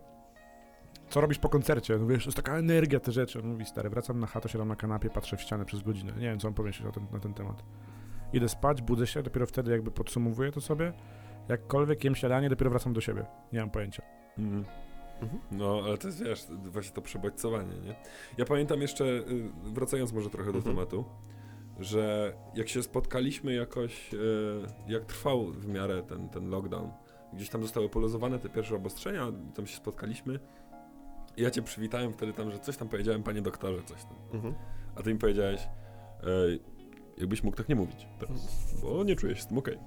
co robisz po koncercie? No wiesz, to jest taka energia, te rzeczy. On mówi, stary, wracam na chatę, siadam na kanapie, patrzę w ścianę przez godzinę. Nie wiem, co on pomyśli na ten, na ten temat. Idę spać, budzę się, dopiero wtedy jakby podsumowuję to sobie. Jakkolwiek jem śniadanie, dopiero wracam do siebie. Nie mam pojęcia. Mm. Mhm. No, ale to jest, wiesz, właśnie to przebodźcowanie, nie? Ja pamiętam jeszcze, y, wracając może trochę do Mhm. tematu, że jak się spotkaliśmy jakoś, y, jak trwał w miarę ten, ten lockdown, gdzieś tam zostały poluzowane te pierwsze obostrzenia, tam się spotkaliśmy ja cię przywitałem wtedy tam, że coś tam powiedziałem, panie doktorze, coś tam. Mhm. A ty mi powiedziałeś, e, jakbyś mógł tak nie mówić teraz, bo nie czuję się z tym okej.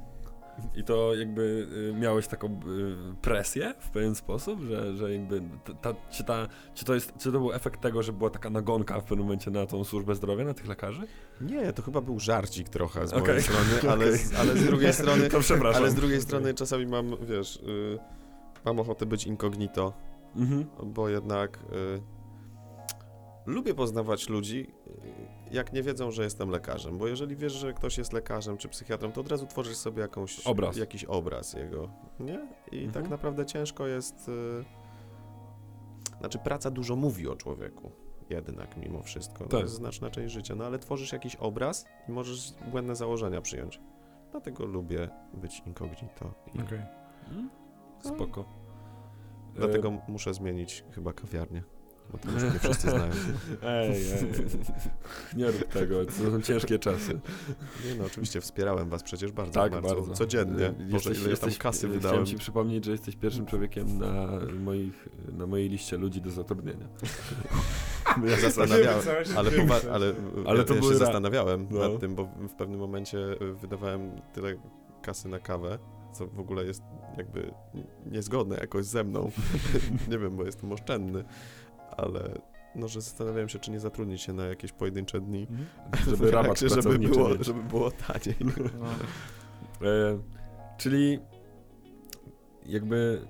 I to jakby y, miałeś taką y, presję w pewien sposób, że, że jakby ta, czy, ta, czy, to jest, czy to był efekt tego, że była taka nagonka w pewnym momencie na tą służbę zdrowia, na tych lekarzy? Nie, to chyba był żarcik trochę z mojej strony, ale, z- ale z drugiej *laughs* strony To przepraszam. Ale z drugiej strony czasami mam, wiesz, y, mam ochotę być incognito, Mhm. bo jednak y, lubię poznawać ludzi, jak nie wiedzą, że jestem lekarzem, bo jeżeli wiesz, że ktoś jest lekarzem czy psychiatrą, to od razu tworzysz sobie jakąś, Obraz. jakiś obraz jego, nie? I Mhm. tak naprawdę ciężko jest, y, znaczy praca dużo mówi o człowieku. Jednak mimo wszystko. To Tak. jest znaczna część życia. No ale tworzysz jakiś obraz i możesz błędne założenia przyjąć. Dlatego lubię być incognito. I Okej. Mm, Spoko. Dlatego muszę zmienić chyba kawiarnię. Bo to już mnie wszyscy znają. *laughs* Ej, ej, ej. Nie rób tego, to są ciężkie czasy. Nie no, oczywiście wspierałem was przecież bardzo, Tak, bardzo. bardzo. Codziennie. Boże, ile ja tam kasy wydałem. Chciałem ci przypomnieć, że jesteś pierwszym człowiekiem na, moich, na mojej liście ludzi do zatrudnienia. *laughs* Ja zastanawiałem, ale, ale, Ale ja, to ja były się zastanawiałem no. nad tym, bo w pewnym momencie y, wydawałem tyle kasy na kawę, co w ogóle jest jakby niezgodne jakoś ze mną. *laughs* nie wiem, bo jestem oszczędny, ale no, że zastanawiałem się, czy nie zatrudnić się na jakieś pojedyncze dni. Mhm. *laughs* Żeby rabat żeby było, mieć. żeby było taniej. No. E, czyli jakby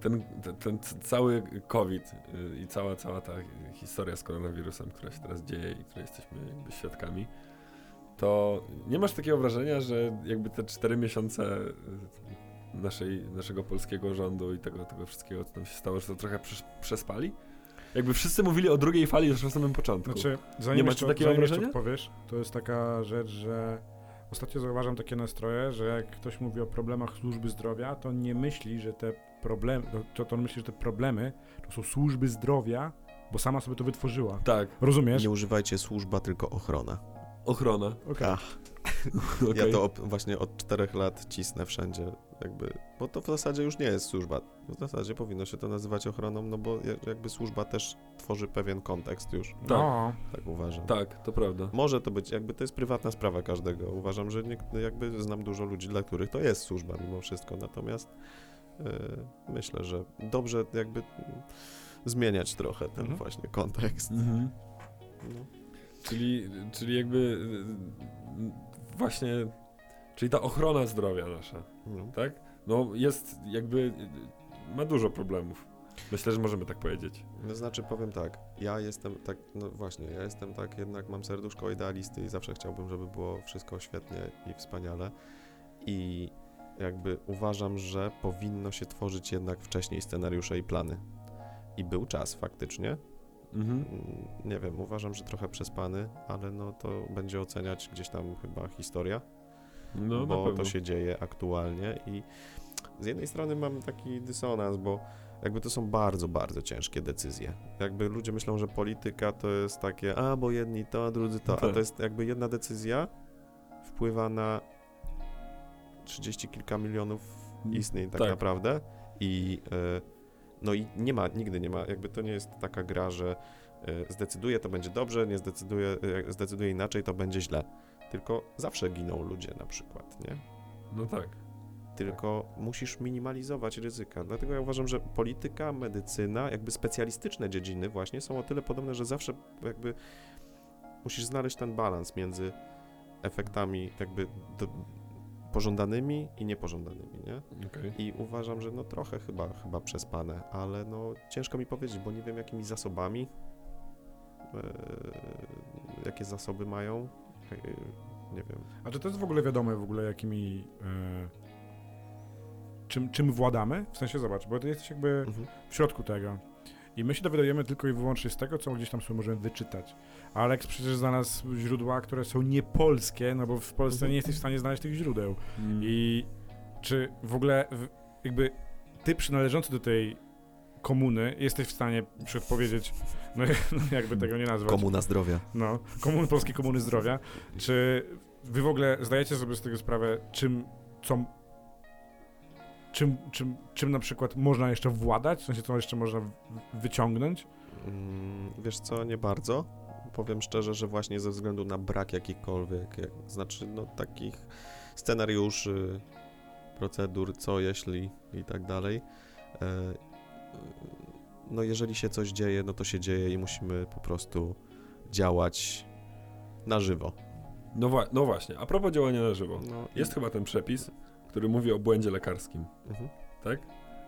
ten, ten, ten cały COVID y, i cała, cała ta historia z koronawirusem, która się teraz dzieje i której jesteśmy jakby świadkami, to nie masz takiego wrażenia, że jakby te cztery miesiące y, naszej, naszego polskiego rządu i tego, tego wszystkiego, co tam się stało, że to trochę przes- przespali? Jakby wszyscy mówili o drugiej fali już na samym początku. Znaczy, zanim Nie jeszcze, takiego zanim jeszcze odpowiesz, to jest taka rzecz, że ostatnio zauważam takie nastroje, że jak ktoś mówi o problemach służby zdrowia, to nie myśli, że te problemy, to, to on myśli, że te problemy to są służby zdrowia, bo sama sobie to wytworzyła. tak, Rozumiesz? Nie używajcie służba, tylko ochrona. ochrona. Okej. Ach, *laughs* Okej. Ja to op- właśnie od czterech lat cisnę wszędzie, jakby, bo to w zasadzie już nie jest służba. W zasadzie powinno się to nazywać ochroną, no bo ja- jakby służba też tworzy pewien kontekst już, No, tak uważam. Tak, to prawda. Może to być, jakby to jest prywatna sprawa każdego. Uważam, że nie, jakby znam dużo ludzi, dla których to jest służba mimo wszystko, natomiast e, myślę, że dobrze jakby zmieniać trochę ten Mhm. właśnie kontekst. Mhm. No. Czyli, czyli jakby właśnie, czyli ta ochrona zdrowia nasza, No. tak? No jest jakby, ma dużo problemów. Myślę, że możemy tak powiedzieć. No znaczy powiem tak, ja jestem tak, no właśnie, ja jestem tak, jednak mam serduszko idealisty i zawsze chciałbym, żeby było wszystko świetnie i wspaniale i jakby uważam, że powinno się tworzyć jednak wcześniej scenariusze i plany. I był czas faktycznie, Mhm. Mm, nie wiem, uważam, że trochę przespany, ale no to będzie oceniać gdzieś tam chyba historia, No bo to się dzieje aktualnie i z jednej strony mam taki dysonans, bo jakby to są bardzo, bardzo ciężkie decyzje. Jakby ludzie myślą, że polityka to jest takie, a bo jedni to, a drudzy to, a Tak. to jest jakby jedna decyzja wpływa na 30 kilka milionów istnień tak, tak. naprawdę i e, no i nie ma, nigdy nie ma, jakby to nie jest taka gra, że e, zdecyduje to będzie dobrze, nie zdecyduje, e, zdecyduje inaczej to będzie źle. Tylko zawsze giną ludzie na przykład, nie? No tak. tylko musisz minimalizować ryzyka. Dlatego ja uważam, że polityka, medycyna, jakby specjalistyczne dziedziny właśnie są o tyle podobne, że zawsze jakby musisz znaleźć ten balans między efektami jakby do, pożądanymi i niepożądanymi, nie? Okej. I uważam, że no trochę chyba, chyba przespane, ale no ciężko mi powiedzieć, bo nie wiem jakimi zasobami, e, jakie zasoby mają, e, nie wiem. a czy to jest w ogóle wiadome w ogóle jakimi... E, czym, czym władamy? W sensie, zobacz, bo ty jesteś jakby Mhm. w środku tego. I my się dowiadujemy tylko i wyłącznie z tego, co gdzieś tam sobie możemy wyczytać. Alex przecież znalazł źródła, które są niepolskie, no bo w Polsce Mhm. nie jesteś w stanie znaleźć tych źródeł. Mm. I czy w ogóle jakby ty przynależący do tej komuny jesteś w stanie na przykład powiedzieć, no, *laughs* no jakby tego nie nazwać, Komuna zdrowia. no, komun, Polskiej Komuny Zdrowia, czy wy w ogóle zdajecie sobie z tego sprawę, czym, co, czym, czym, czym na przykład można jeszcze władać, w sensie co jeszcze można wyciągnąć? Mm, Wiesz co, nie bardzo. Powiem szczerze, że właśnie ze względu na brak jakichkolwiek, jak, znaczy no takich scenariuszy, procedur, co jeśli i tak dalej. E, no jeżeli się coś dzieje, no to się dzieje i musimy po prostu działać na żywo. No, wła- no właśnie, a propos działania na żywo. No, i- Jest chyba ten przepis, który mówi o błędzie lekarskim, Mhm. tak?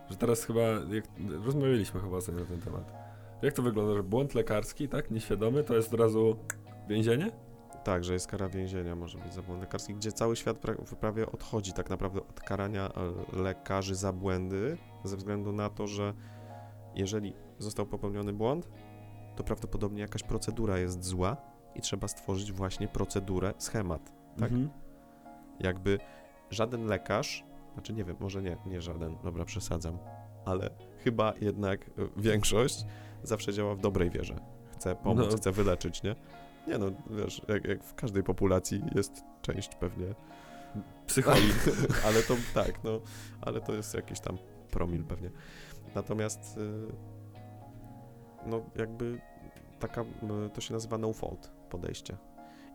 Że teraz chyba, jak, rozmawialiśmy chyba sobie na ten temat. Jak to wygląda, że błąd lekarski, tak, nieświadomy, to jest od razu więzienie? Tak, że jest kara więzienia, może być za błąd lekarski, gdzie cały świat pra- prawie odchodzi tak naprawdę od karania e, lekarzy za błędy, ze względu na to, że jeżeli został popełniony błąd, to prawdopodobnie jakaś procedura jest zła i trzeba stworzyć właśnie procedurę, schemat. Tak. Mhm. Jakby żaden lekarz, znaczy nie wiem, może nie, nie żaden, dobra, przesadzam, ale chyba jednak e, większość zawsze działa w dobrej wierze. Chce pomóc, No. chce wyleczyć, nie? Nie no, wiesz, jak, jak w każdej populacji jest część pewnie, Psycholi. *laughs* ale to tak, no, ale to jest jakiś tam promil pewnie. Natomiast y, no jakby taka, to się nazywa no fault podejście.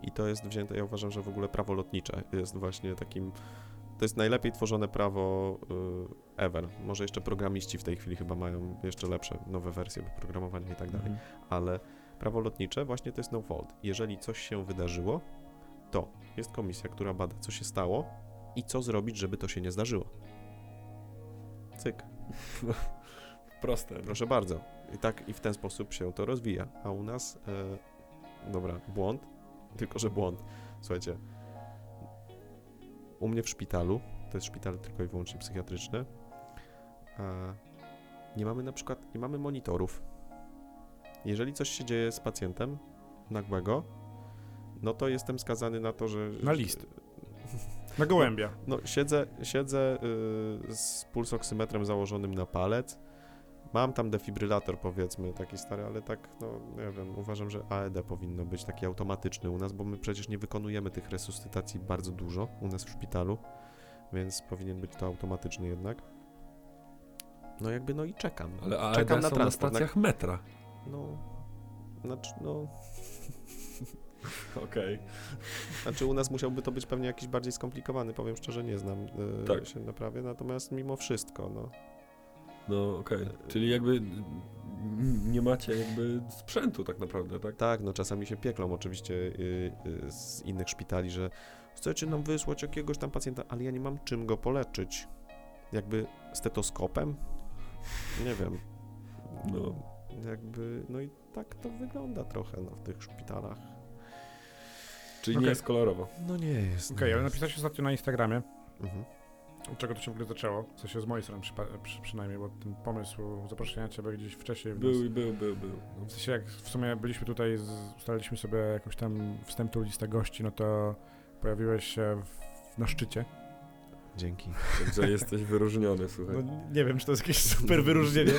I to jest wzięte, ja uważam, że w ogóle prawo lotnicze jest właśnie takim, to jest najlepiej tworzone prawo y, ever. Może jeszcze programiści w tej chwili chyba mają jeszcze lepsze, nowe wersje programowania i tak dalej Mhm. ale prawo lotnicze właśnie to jest no fault. Jeżeli coś się wydarzyło, to jest komisja, która bada, co się stało i co zrobić, żeby to się nie zdarzyło. Cyk, *laughs* Proste. proszę bardzo. I tak i w ten sposób się to rozwija. A u nas, e, dobra, błąd, tylko że błąd. Słuchajcie, u mnie w szpitalu, to jest szpital tylko i wyłącznie psychiatryczny, a nie mamy na przykład, nie mamy monitorów. Jeżeli coś się dzieje z pacjentem nagłego, no to jestem skazany na to, że... Na list. *laughs* Na gołębia. No, siedzę, siedzę y, z pulsoksymetrem założonym na palec. Mam tam defibrylator, powiedzmy, taki stary, ale tak, no nie wiem, uważam, że AED powinno być taki automatyczny u nas, bo my przecież nie wykonujemy tych resuscytacji bardzo dużo u nas w szpitalu, więc powinien być to automatyczny jednak. No jakby, no i czekam. Ale AED czekam na na stacjach metra. No, znaczy, no, *laughs* Okej. Znaczy u nas musiałby to być pewnie jakiś bardziej skomplikowany, powiem szczerze, nie znam y, Tak. się na prawie, natomiast mimo wszystko, no. No okej. Czyli jakby nie macie jakby sprzętu tak naprawdę, tak? Tak, no czasami się pieklą oczywiście y, y, z innych szpitali, że chcecie nam wysłać jakiegoś tam pacjenta, ale ja nie mam czym go poleczyć. Jakby stetoskopem? Nie wiem. No. Jakby, no i tak to wygląda trochę no, w tych szpitalach. Czyli Okej. nie jest kolorowo. No nie jest. Okej, ale napisałeś ostatnio na Instagramie, Mhm. Od czego to się w ogóle zaczęło, w sensie z mojej strony przypa- przy, przynajmniej, bo ten pomysł zaproszenia ciebie gdzieś wcześniej w nas, Był, był, był, był. No. W sensie jak w sumie byliśmy tutaj, z, ustaliliśmy sobie jakąś tam wstępną listę gości, no to pojawiłeś się w, na szczycie. Dzięki. Także jesteś wyróżniony, słuchaj. No nie wiem, czy to jest jakieś super wyróżnienie.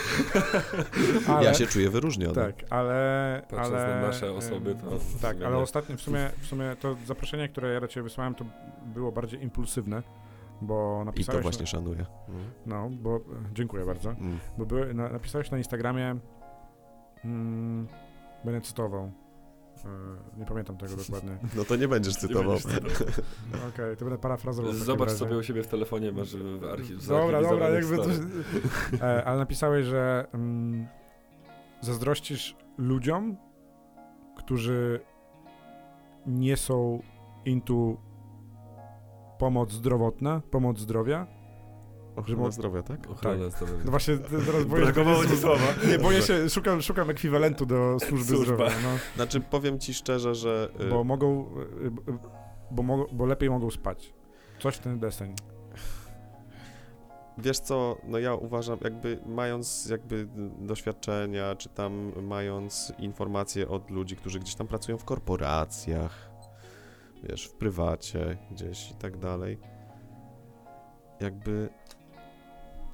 *laughs* ale, Ja się czuję wyróżniony. Tak, ale... Patrząc ale na nasze osoby, to... w Tak, sumie ale nie. ostatnio w sumie, w sumie to zaproszenie, które ja do ciebie wysłałem, to było bardziej impulsywne, bo I to napisałeś... właśnie szanuję. Mhm. No, bo... Dziękuję bardzo. Mm. Bo były, na, napisałeś na Instagramie, mm, będę cytował, e, nie pamiętam tego dokładnie. *laughs* No to nie będziesz cytował. *laughs* Okej, to będę parafrazował. Zobacz razie. sobie u siebie w telefonie, masz w archiw. Dobra, dobra, jakby to... *laughs* e, Ale napisałeś, że mm, zazdrościsz ludziom, którzy nie są into pomoc zdrowotna, pomoc zdrowia. Ochrona mo- zdrowia, tak? Ochrona zdrowia. No właśnie teraz *laughs* boję się Brakowało słowa. Nie, boję się, szukam, szukam ekwiwalentu do służby Służba. zdrowia. No. Znaczy, powiem ci szczerze, że... y, Bo mogą, y, y, bo, mogą, bo lepiej mogą spać. Coś w ten deseń. Wiesz co, no ja uważam, jakby mając jakby doświadczenia, czy tam mając informacje od ludzi, którzy gdzieś tam pracują w korporacjach, wiesz, w prywacie gdzieś i tak dalej, jakby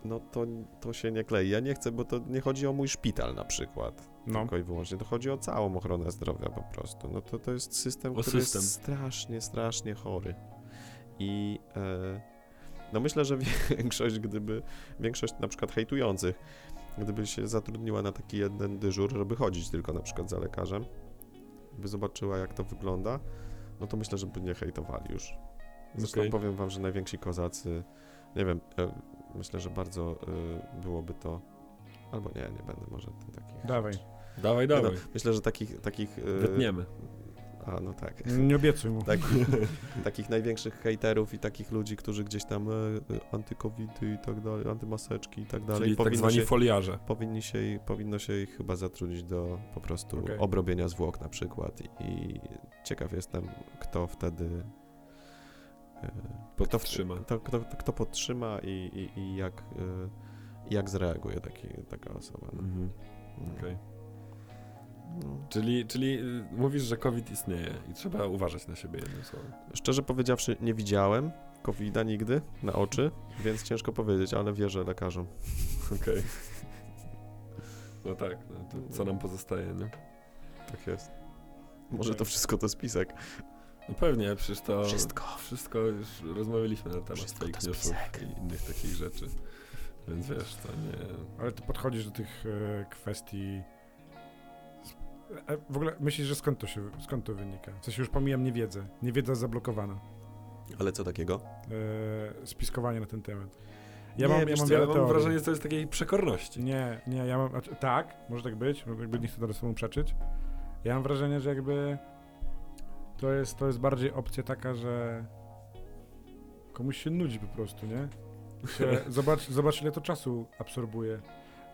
no to, to się nie klei. Ja nie chcę, bo to nie chodzi o mój szpital na przykład, No. tylko i wyłącznie, to chodzi o całą ochronę zdrowia po prostu. No to, to jest system, O który system. jest strasznie, strasznie chory. I e, no myślę, że *laughs* większość, gdyby, większość na przykład hejtujących, gdyby się zatrudniła na taki jeden dyżur, żeby chodzić tylko na przykład za lekarzem, by zobaczyła jak to wygląda, no to myślę, że by nie hejtowali już. Zresztą Okej. powiem wam, że najwięksi kozacy nie wiem, ja myślę, że bardzo y, byłoby to, albo nie, nie będę może takich... Dawaj. Dawaj, no, dawaj. myślę, że takich, takich y, Wytniemy. A no tak, Nie obiecuj mu. takich, *laughs* takich największych hejterów i takich ludzi, którzy gdzieś tam e, e, antykowidy i tak dalej, antymaseczki i tak dalej, Czyli tak zwani się, foliarze. powinni się, powinno się ich chyba zatrudnić do po prostu Okej. obrobienia zwłok na przykład i ciekaw jestem, kto wtedy e, Podtrzyma. kto, kto, kto podtrzyma i, i, i jak, e, jak zareaguje taki, taka osoba. No. Mhm. No. Czyli, czyli y, mówisz, że COVID istnieje i trzeba uważać na siebie jednym słowem. Szczerze powiedziawszy, nie widziałem covid nigdy na oczy, więc ciężko powiedzieć, ale wierzę lekarzom. *laughs* Okej. No tak, no to co nam pozostaje, nie? Tak jest. Może to wszystko to spisek. No pewnie, przecież to... Wszystko. Wszystko już rozmawialiśmy na temat Wszystko fake newsów spisek. i innych takich rzeczy. Więc wiesz, to nie... Ale ty podchodzisz do tych e, kwestii. E, w ogóle myślisz, że skąd to się skąd to wynika? W sensie już pomijam niewiedzę. Niewiedza zablokowana. Ale co takiego? E, spiskowanie na ten temat. Ja nie, mam, ja wiesz mam co, ja mam teorii. wrażenie, że to jest takiej przekorności. Nie, nie, ja mam. Znaczy, tak, może tak być, jakby nie chcę teraz temu przeczyć. Ja mam wrażenie, że jakby to jest, to jest bardziej opcja taka, że komuś się nudzi po prostu, nie? Się, *laughs* zobacz, zobacz, ile to czasu absorbuje.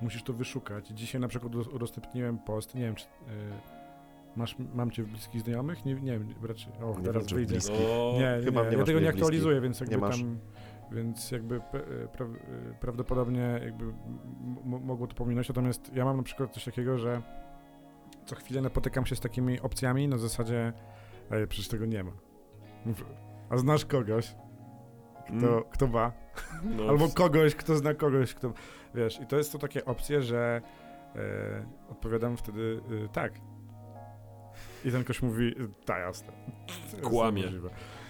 Musisz to wyszukać. Dzisiaj na przykład udos- udostępniłem post, nie wiem, czy y, masz, mam cię w bliskich znajomych? Nie, nie wiem, raczej, o, Nie teraz wyjdzie. No, Nie, nie, Chyba nie, nie ja tego nie aktualizuję, więc jakby tam, więc jakby pe- pra, prawdopodobnie jakby mogło to pominąć, natomiast ja mam na przykład coś takiego, że co chwilę napotykam się z takimi opcjami na zasadzie, ej, przecież tego nie ma. A znasz kogoś, kto, Mm. kto ma? No, *laughs* Albo kogoś, kto zna kogoś, kto, wiesz, i to jest to takie opcje, że e, odpowiadam wtedy e, tak. I ten ktoś mówi, e, tak, jasne. Kłamie.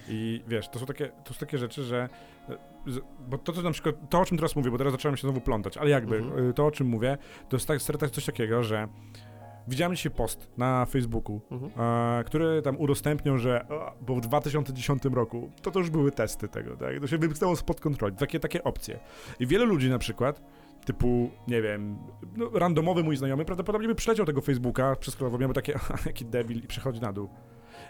I wiesz, to są takie, to są takie rzeczy, że e, bo to, co na przykład, to o czym teraz mówię, bo teraz zacząłem się znowu plątać, ale jakby, Mhm. e, to o czym mówię, to jest tak, stary, coś takiego, że widziałem dzisiaj post na Facebooku, Mhm. e, który tam udostępniał, że o, bo w 2010 roku to to już były testy tego, tak? To się wymknęło spod kontroli, takie, takie opcje. I wiele ludzi na przykład, typu, nie wiem, no, randomowy mój znajomy, prawdopodobnie by przyleciał tego Facebooka, przeskrolował, miałby takie, *laughs* "Aha, jaki debil i przechodzi na dół.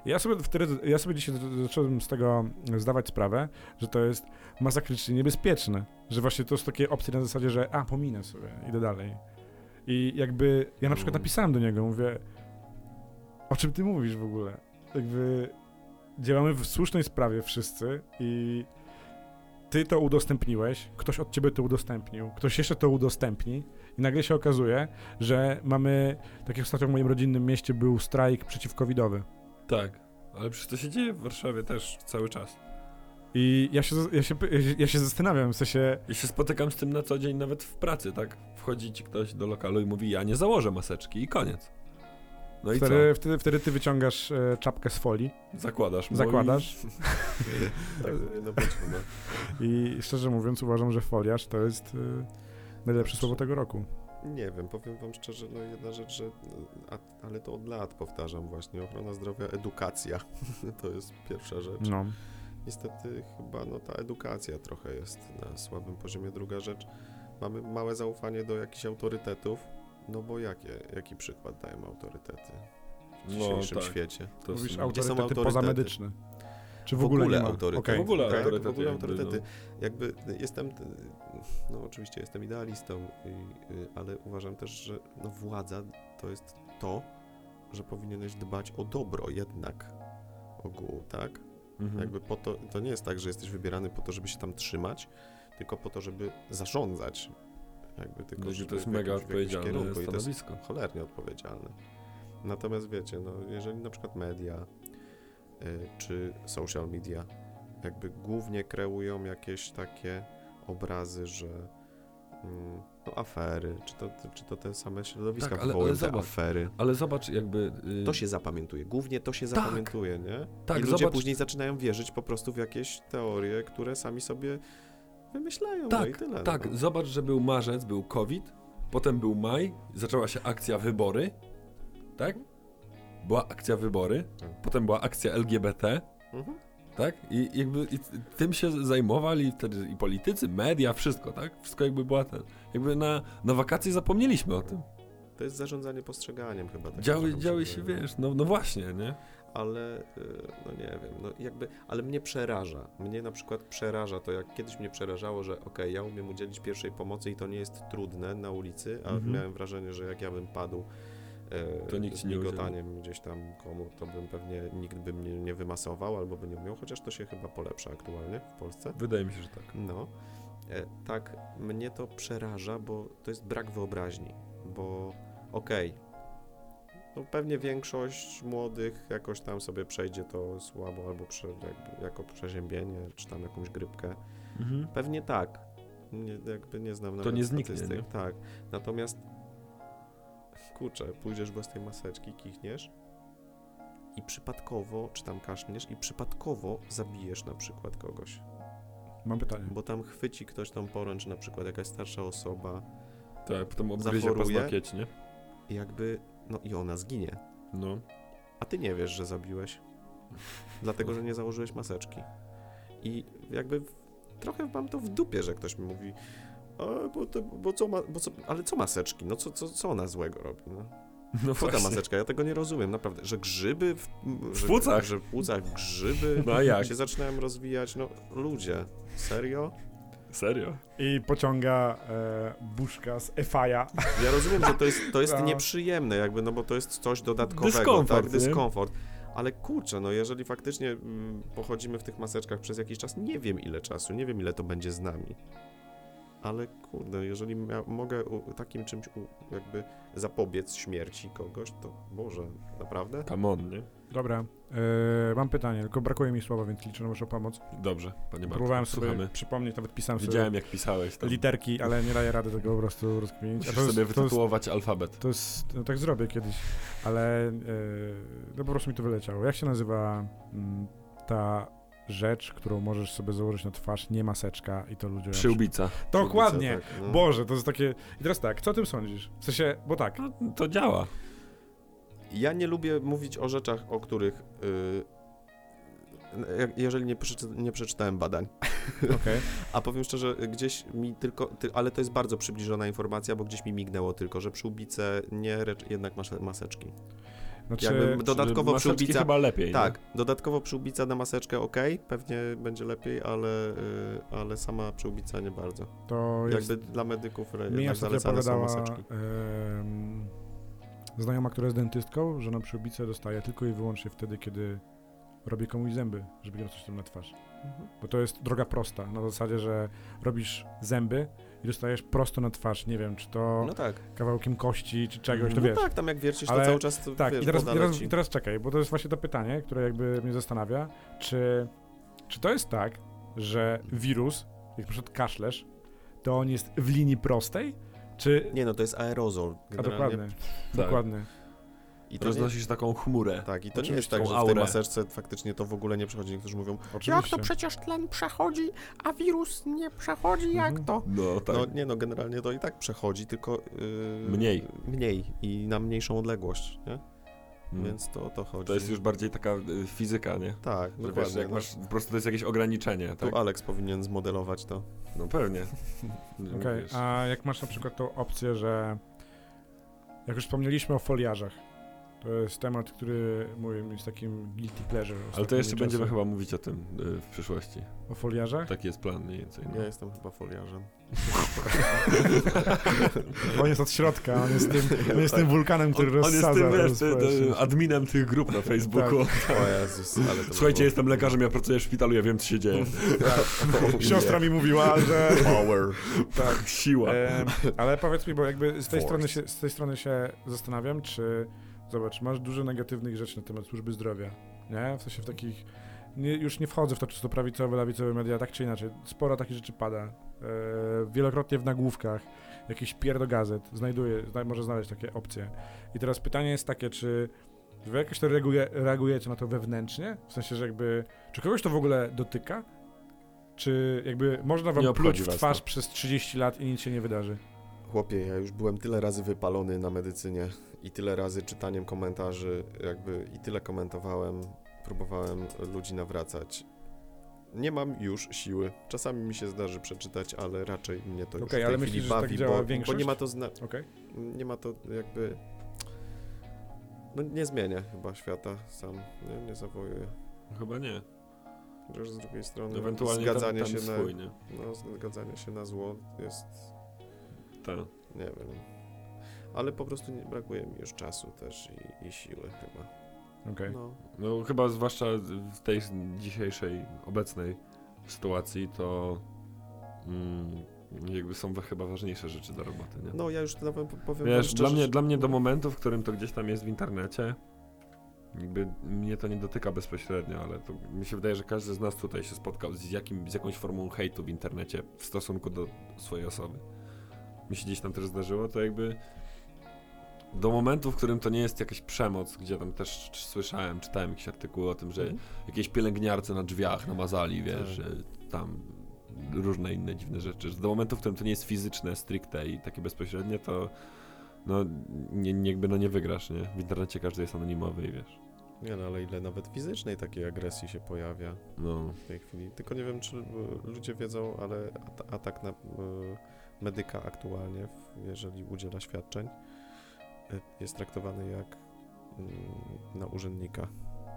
Ja sobie wtedy, ja sobie dzisiaj zacząłem z tego zdawać sprawę, że to jest masakrycznie niebezpieczne, że właśnie to są takie opcje na zasadzie, że a, pominę sobie, idę dalej. I jakby, ja na przykład napisałem do niego, mówię, o czym ty mówisz w ogóle? Jakby działamy w słusznej sprawie wszyscy i ty to udostępniłeś, ktoś od ciebie to udostępnił, ktoś jeszcze to udostępni i nagle się okazuje, że mamy, tak jak ostatnio w moim rodzinnym mieście był strajk przeciwcovidowy. Tak, ale przecież to się dzieje w Warszawie też cały czas. I ja się, ja się, ja się zastanawiam, w sensie, Ja się spotykam z tym na co dzień nawet w pracy, tak? Wchodzi ci ktoś do lokalu i mówi, ja nie założę maseczki i koniec. No i wtedy, wtedy, wtedy ty wyciągasz e, czapkę z folii, co? Zakładasz. zakładasz *laughs* Tak powinno być chyba. i szczerze mówiąc uważam, że foliarz to jest e, najlepsze słowo tego roku. Nie wiem, powiem wam szczerze, no jedna rzecz, że, a, ale to od lat powtarzam właśnie, ochrona zdrowia, edukacja, *laughs* to jest pierwsza rzecz. No. Niestety chyba no ta edukacja trochę jest na słabym poziomie. Druga rzecz, mamy małe zaufanie do jakichś autorytetów, no bo jakie, jaki przykład dają autorytety w No, dzisiejszym tak. świecie? To Mówisz są- Gdzie są autorytety, autorytety? pozamedyczne. Czy w, W ogóle, ogóle autorytety. Okej. W ogóle Tak, autorytety w ogóle jakby, autorytety. no. Jakby jestem, no oczywiście jestem idealistą, i, y, ale uważam też, że no władza to jest to, że powinieneś dbać o dobro jednak ogółu, tak? Mhm. Jakby po to, to nie jest tak, że jesteś wybierany po to, żeby się tam trzymać, tylko po to, żeby zarządzać. Jakby tylko żeby to jest mega jakimś- odpowiedzialne kierunku i to cholernie odpowiedzialne. Natomiast wiecie, no jeżeli na przykład media y, czy social media jakby głównie kreują jakieś takie obrazy, że mm, no afery, czy to, czy to te same środowiska Tak, ale- wywołują ale zobacz, afery. Ale zobacz jakby... y, To się zapamiętuje, głównie to się Tak. zapamiętuje, nie? Tak, I ludzie zobacz- później zaczynają wierzyć po prostu w jakieś teorie, które sami sobie wymyślają, no i Tak, tyle. tak. no. Zobacz, że był marzec, był COVID, potem był maj, zaczęła się akcja wybory, tak? Była akcja wybory, Tak. potem była akcja LGBT, Mhm. Tak? I jakby i tym się zajmowali wtedy i politycy, media, wszystko, tak? Wszystko jakby była ten. Jakby na, na wakacje zapomnieliśmy o tym. To jest zarządzanie postrzeganiem chyba. takie Działy, działy się, wiesz, no, no właśnie, nie? ale y, no nie wiem, no jakby, ale mnie przeraża. Mnie na przykład przeraża to, jak kiedyś mnie przerażało, że okej, ja umiem udzielić pierwszej pomocy i to nie jest trudne na ulicy, a Mhm. miałem wrażenie, że jak ja bym padł To nikt z migotaniem gdzieś tam komu, to bym pewnie nikt by mnie nie wymasował albo by nie umiał, chociaż to się chyba polepsza aktualnie w Polsce. Wydaje mi się, że tak. No, e, tak, mnie to przeraża, bo to jest brak wyobraźni, bo okej, no pewnie większość młodych jakoś tam sobie przejdzie to słabo albo prze, jakby, jako przeziębienie, czy tam jakąś grypkę. Mhm. Pewnie tak, nie, jakby nie znam nawet nie zniknie, statystyk, nie? tak, natomiast kurczę, pójdziesz bez tej maseczki, kichniesz i przypadkowo, czy tam kaszniesz i przypadkowo zabijesz na przykład kogoś. Mam pytanie. Bo tam chwyci ktoś tą poręcz, na przykład jakaś starsza osoba, Tak, potem obgryzie Zachoruje. paznokieć, nie? i jakby, no i ona zginie. No. A ty nie wiesz, że zabiłeś. Dlatego, że nie założyłeś maseczki. I jakby w, trochę mam to w dupie, że ktoś mi mówi, a, bo, to, bo co ma, bo co, ale co maseczki? No co, co, co ona złego robi? No? No Co ta maseczka? Ja tego nie rozumiem, naprawdę. Że grzyby w, W że, płucach. Że w płucach grzyby No a jak? się zaczynają rozwijać. No ludzie, serio? Serio? I pociąga e, buszka z Efaja. Ja rozumiem, że to jest, to jest *laughs* No. nieprzyjemne jakby, no bo to jest coś dodatkowego, Dyskomfort, tak, nie? dyskomfort. Ale kurczę, no jeżeli faktycznie mm, pochodzimy w tych maseczkach przez jakiś czas, nie wiem ile czasu, nie wiem ile to będzie z nami. Ale kurde, jeżeli mia- mogę u, takim czymś u, jakby zapobiec śmierci kogoś, to Boże, naprawdę? Come on, nie? Dobra, e, mam pytanie, tylko brakuje mi słowa, więc liczę na waszą pomoc. Dobrze, panie Bartku, Próbowałem sobie słuchamy. przypomnieć, nawet pisałem sobie Widziałem, jak pisałeś tam. literki, ale nie daję rady tego po prostu rozkminić. Musisz jest, sobie to jest, wytytułować alfabet. to jest, no tak zrobię kiedyś, ale e, no po prostu mi to wyleciało. Jak się nazywa mm, ta rzecz, którą możesz sobie założyć na twarz, nie maseczka i to ludzie... Przyłbica. Dokładnie! Tak, no. Boże, to jest takie... I teraz tak, co o tym sądzisz? W sensie, bo tak, No, to działa. Ja nie lubię mówić o rzeczach, o których... y, jak- jeżeli nie, przeczy, nie przeczytałem badań. *laughs* okej. A powiem szczerze, gdzieś mi tylko, ty, ale to jest bardzo przybliżona informacja, bo gdzieś mi mignęło tylko, że przyłbice nie, jednak masz maseczki. Znaczy, Jakby dodatkowo przyłbica, chyba lepiej. tak, dodatkowo przyłbica na maseczkę ok, pewnie będzie lepiej, ale, y, ale sama przyłbica nie bardzo. to jest... Jakby dla medyków Mi zalecane są maseczki. em, znajoma, która jest dentystką, że na przyłbicę dostaje tylko i wyłącznie wtedy, kiedy robi komuś zęby, żeby nie coś tam na twarz. Mhm. Bo to jest droga prosta, na zasadzie, że robisz zęby i dostajesz prosto na twarz, nie wiem, czy to No tak, kawałkiem kości, czy czegoś, to no wiesz. tak, tam jak wiercisz, to Ale- cały czas to, Tak, wiesz, i, teraz, teraz, i teraz czekaj, bo to jest właśnie to pytanie, które jakby mnie zastanawia, czy, czy to jest tak, że wirus, jak na przykład kaszlesz, to on jest w linii prostej, czy... Nie no, to jest aerozol. A Generalnie. dokładnie, Tak. dokładnie. I to nie, Roznosisz taką chmurę. tak, i to nie jest tak, że w tej aurę. maseczce faktycznie to w ogóle nie przechodzi. Niektórzy mówią, Oczywiście. Jak to przecież tlen przechodzi, a wirus nie przechodzi, jak Mhm. to? No tak. no nie no, generalnie to i tak przechodzi, tylko... Yy, Mniej. Mniej i na mniejszą odległość, nie? Mm. Więc to o to chodzi. To jest już bardziej taka y, fizyka, nie? Tak, Że wiesz, dokładnie. jak no. masz, po prostu to jest jakieś ograniczenie, tak? Tu Alex powinien zmodelować to. No pewnie. *laughs* Okej, Wiesz. a jak masz na przykład tą opcję, że jak już wspomnieliśmy o foliarzach, to jest temat, który mój jest takim guilty pleasure. Ale to jeszcze będziemy czasy. chyba mówić o tym y, w przyszłości. O foliarzach? Taki jest plan mniej więcej. No. Ja jestem chyba foliarzem. *laughs* On jest od środka, on jest tym, on jest tym wulkanem, który on, on jest rozsadza tym, wiesz, ty, społeczność. ty, adminem tych grup na Facebooku. O Jezus, ale to *laughs* Słuchajcie, było- jestem lekarzem, ja pracuję w szpitalu, ja wiem, co się dzieje. O, *laughs* Siostra mi mówiła, że... Power. Tak, siła. Em, ale powiedz mi, bo jakby z tej, Force. strony się, z tej strony się zastanawiam, czy zobacz, masz dużo negatywnych rzeczy na temat służby zdrowia, nie? W sensie w takich, nie, już nie wchodzę w to, czy to prawicowe, lewicowe media, tak czy inaczej, sporo takich rzeczy pada. E, wielokrotnie w nagłówkach, jakiś pierdo gazet, znajduje, zna, może znaleźć takie opcje. I teraz pytanie jest takie, czy wy jakoś to reaguje, reagujecie na to wewnętrznie? W sensie, że jakby, czy kogoś to w ogóle dotyka? Czy jakby można wam pluć w twarz przez 30 lat i nic się nie wydarzy? Chłopie, ja już byłem tyle razy wypalony na medycynie i tyle razy czytaniem komentarzy, jakby i tyle komentowałem, próbowałem ludzi nawracać nie mam już siły. Czasami mi się zdarzy przeczytać, ale raczej mnie to już Okej, w tej ale myślisz, że tak bawi, działa bo, bo nie ma to zna- Okej. nie ma to jakby no nie zmienia chyba świata sam, nie, nie zawojuje. Chyba nie. Chociaż z drugiej strony Ewentualnie zgadzanie ten, ten się swój, na nie? no, zgadzanie się na zło jest Tak. nie wiem. Ale po prostu nie, brakuje mi już czasu też i, i siły chyba. Okej. No, No chyba zwłaszcza w tej dzisiejszej, obecnej sytuacji, to mm, jakby są chyba ważniejsze rzeczy do roboty, nie? no ja już nawet powiem Wiesz, szczerze, dla mnie, że- dla mnie do momentu, w którym to gdzieś tam jest w internecie, jakby mnie to nie dotyka bezpośrednio, ale to mi się wydaje, że każdy z nas tutaj się spotkał z, jakim, z jakąś formą hejtu w internecie w stosunku do swojej osoby. Mi się gdzieś tam też zdarzyło, to jakby do momentu, w którym to nie jest jakaś przemoc, gdzie tam też słyszałem, czytałem jakieś artykuły o tym, że Mhm. jakieś pielęgniarce na drzwiach namazali, wiesz, Tak. że tam różne inne dziwne rzeczy. Że do momentu, w którym to nie jest fizyczne, stricte i takie bezpośrednie, to no nie, nie, jakby no nie wygrasz, nie? W internecie każdy jest anonimowy i wiesz. Nie no, ale ile nawet fizycznej takiej agresji się pojawia No, w tej chwili. Tylko nie wiem, czy ludzie wiedzą, ale at- atak na y, medyka aktualnie, jeżeli udziela świadczeń, y, jest traktowany jak mm, na urzędnika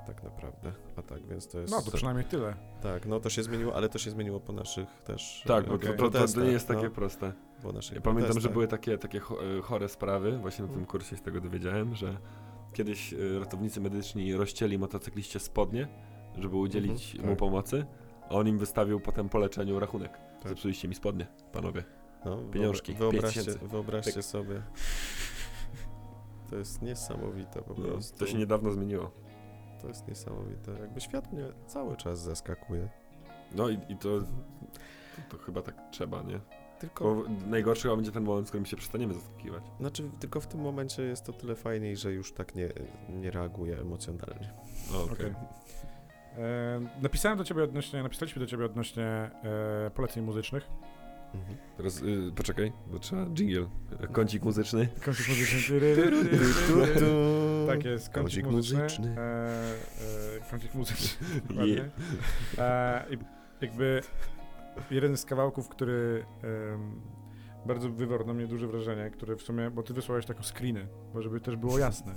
tak naprawdę atak, więc to jest... No to przynajmniej tyle. Tak, no to się zmieniło, ale to się zmieniło po naszych też tak, e, bo to, okej. to, to, nie jest takie no, proste. po naszych Ja pamiętam, że protestach. były takie, takie e, chore sprawy, właśnie na tym Mhm. kursie się z tego dowiedziałem, że kiedyś e, ratownicy medyczni rozcięli motocykliście spodnie, żeby udzielić Mhm, mu tak. pomocy, a on im wystawił potem po leczeniu rachunek. Tak. Zepsuliście mi spodnie, panowie. No, Pieniążki, wyobra- Wyobraźcie, 5000. wyobraźcie Pyk. sobie. To jest niesamowite po No, prostu. to się niedawno zmieniło. To jest niesamowite. Jakby świat mnie cały czas zaskakuje. No i, i to, to, to chyba tak trzeba, nie? Tylko, Bo najgorszy chyba będzie ten moment, w którym się przestaniemy zaskakiwać. znaczy, tylko w tym momencie jest to tyle fajniej, że już tak nie, nie reaguję emocjonalnie. O, okej. Okej. E, napisałem do ciebie odnośnie, napisaliśmy do ciebie odnośnie e, poleceń muzycznych. Teraz y, poczekaj, bo trzeba jingle. Kącik muzyczny. Kącik muzyczny. Tak jest, kącik, Kącik muzyczny. muzyczny. E, e, kącik muzyczny. *laughs* Dokładnie. E, jakby jeden z kawałków, który bardzo wywarł na mnie duże wrażenie, który w sumie, bo ty wysłałeś taką screeny, bo żeby też było jasne.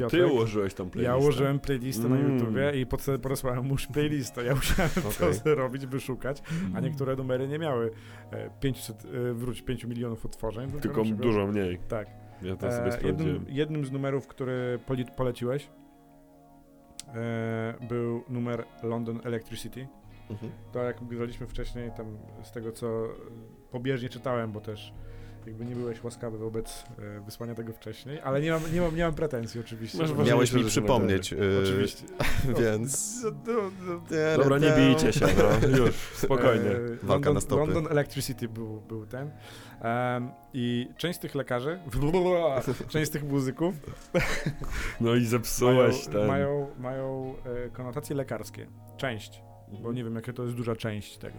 To ty Piotrek, ułożyłeś tą playlistę. Ja ułożyłem playlistę na Mm. YouTubie i pod, porosłałem mu playlistę. Ja musiałem to Okej. *laughs* zrobić, wyszukać, a niektóre numery nie miały e, 500, e, wróć, 5 milionów odtworzeń. Tylko na przykład- dużo mniej. Tak. Ja to sobie E, sprawdziłem. jednym, jednym z numerów, który poleciłeś, e, był numer London Electricity. Mhm. To jak graliśmy wcześniej, tam z tego co e, pobieżnie czytałem, bo też jakby nie byłeś łaskawy wobec e, wysłania tego wcześniej, ale nie mam, nie mam, nie mam pretensji oczywiście. Masz Miałeś mi przypomnieć, yy, Oczywiście. *laughs* więc... No, no, no. Dobra, nie bijcie się, no. *laughs* Już, spokojnie. E, Walka London, na stopy. London Electricity był, był ten. I część z tych lekarzy, *laughs* część z tych muzyków No i zepsułeś mają, ten. mają, mają e, konotacje lekarskie. Część, bo nie wiem, jakie to jest duża część tego.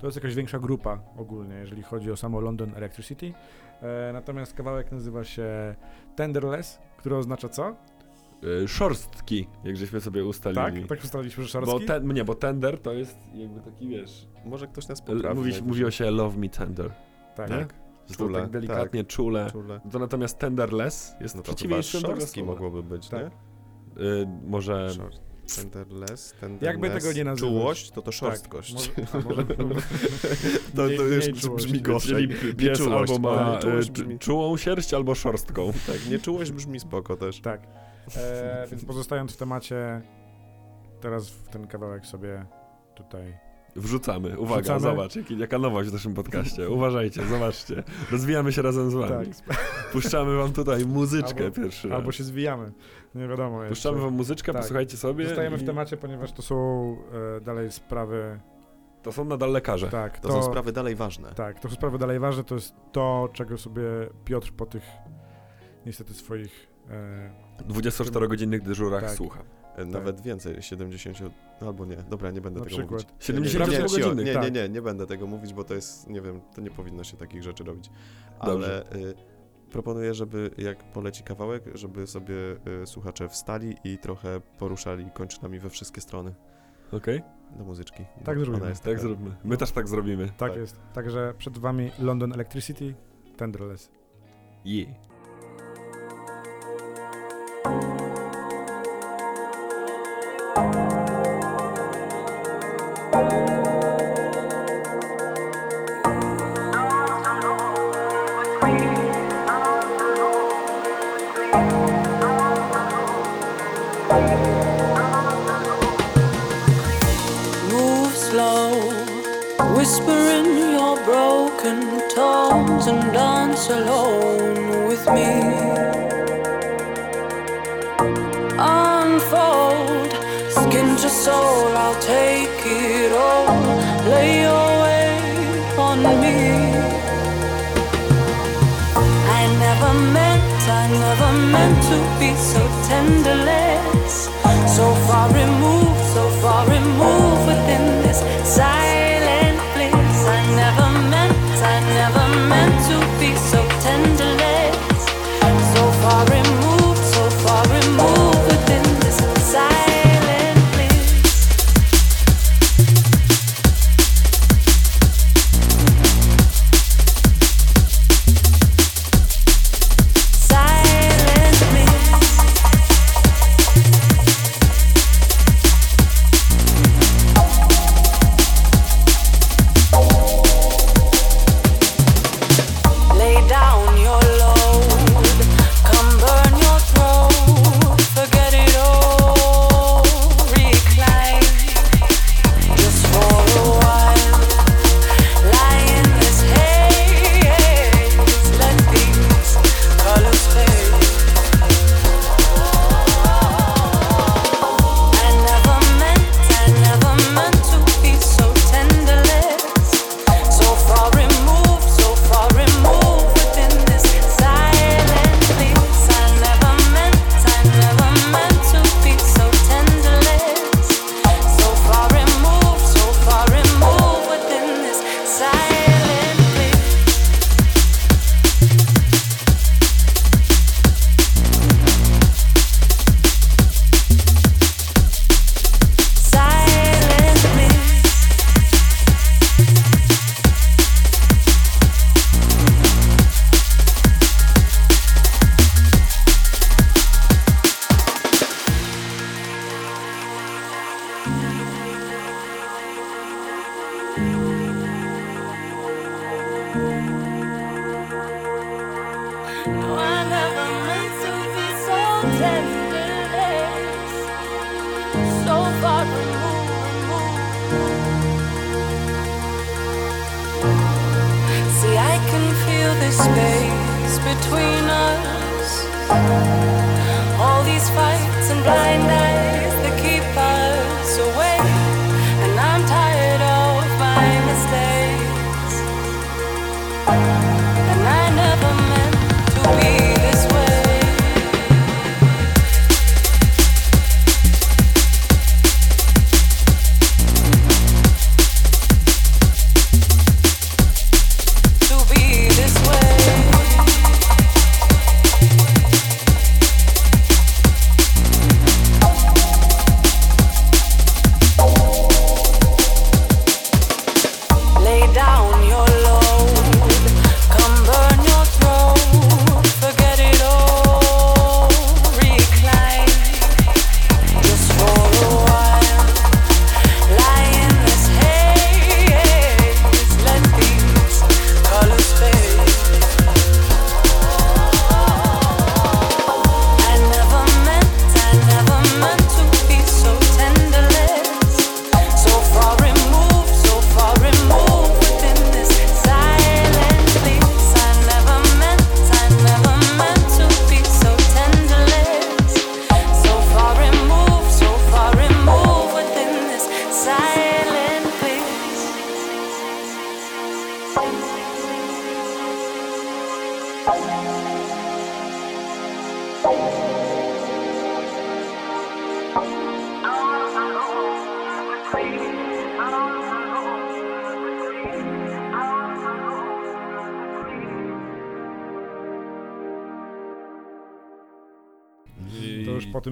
To jest jakaś większa grupa ogólnie, jeżeli chodzi o samo London Electricity. E, natomiast kawałek nazywa się Tenderless, który oznacza co? Y, Szorstki, jak żeśmy sobie Tak, ustalili. tak ustaliliśmy, że Bo szarski. ten, nie, bo tender to jest jakby taki, wiesz... Może ktoś nas poprawi. Najwyżej. mówiło się love me tender. tak. Tak, to Czule, tak delikatnie, czule. czule. To natomiast tenderless jest No to przeciwieństwem szorstki mogłoby być, Tak. nie? Y, może... Short. Tenderless, tenderless. Jakby tego nie nazywać. Czułość, to to szorstkość. Może, a *laughs* może, To, to już czułość. brzmi gorzej. Czyli pies czułość, albo ma ale czułość y, brzmi- czułą sierść, albo szorstką. *laughs* Tak, nieczułość brzmi spoko też. Tak. E, więc pozostając w temacie, teraz w ten kawałek sobie tutaj. Wrzucamy. Uwaga, Wrzucamy. zobacz, jaki, jaka nowość w naszym podcaście. Uważajcie, zobaczcie. Rozwijamy się razem z wami. Tak. Puszczamy wam tutaj muzyczkę Albo- pierwszy raz. Albo się zwijamy. Nie wiadomo. jeszcze. Puszczamy wam muzyczkę, Tak. posłuchajcie sobie. Zostajemy i w temacie, ponieważ to są e, dalej sprawy. To są nadal lekarze. Tak, To, to, są sprawy dalej ważne. Tak, to są sprawy dalej ważne. To jest to, czego sobie Piotr po tych niestety swoich. E, 24-godzinnych dyżurach Tak. słucha. Tak. nawet tak. więcej, 70, no albo nie, dobra, nie będę Na tego przykład. mówić. 70 nie, nie, nie, nie, tak. nie, nie będę tego mówić, bo to jest, nie wiem, to nie powinno się takich rzeczy robić. Ale y, proponuję, żeby jak poleci kawałek, żeby sobie y, słuchacze wstali i trochę poruszali kończynami we wszystkie strony. Okej. Okay. Do muzyczki. Tak no, zrobimy. tak taka. My też tak zrobimy. Tak, tak, jest. Także przed wami London Electricity, Tenderless. Yeah. and dance alone with me. Unfold, skin to soul, I'll take it all. Lay your weight on me. I never meant, I never meant to be so tenderless. So far removed, so far removed within this silence.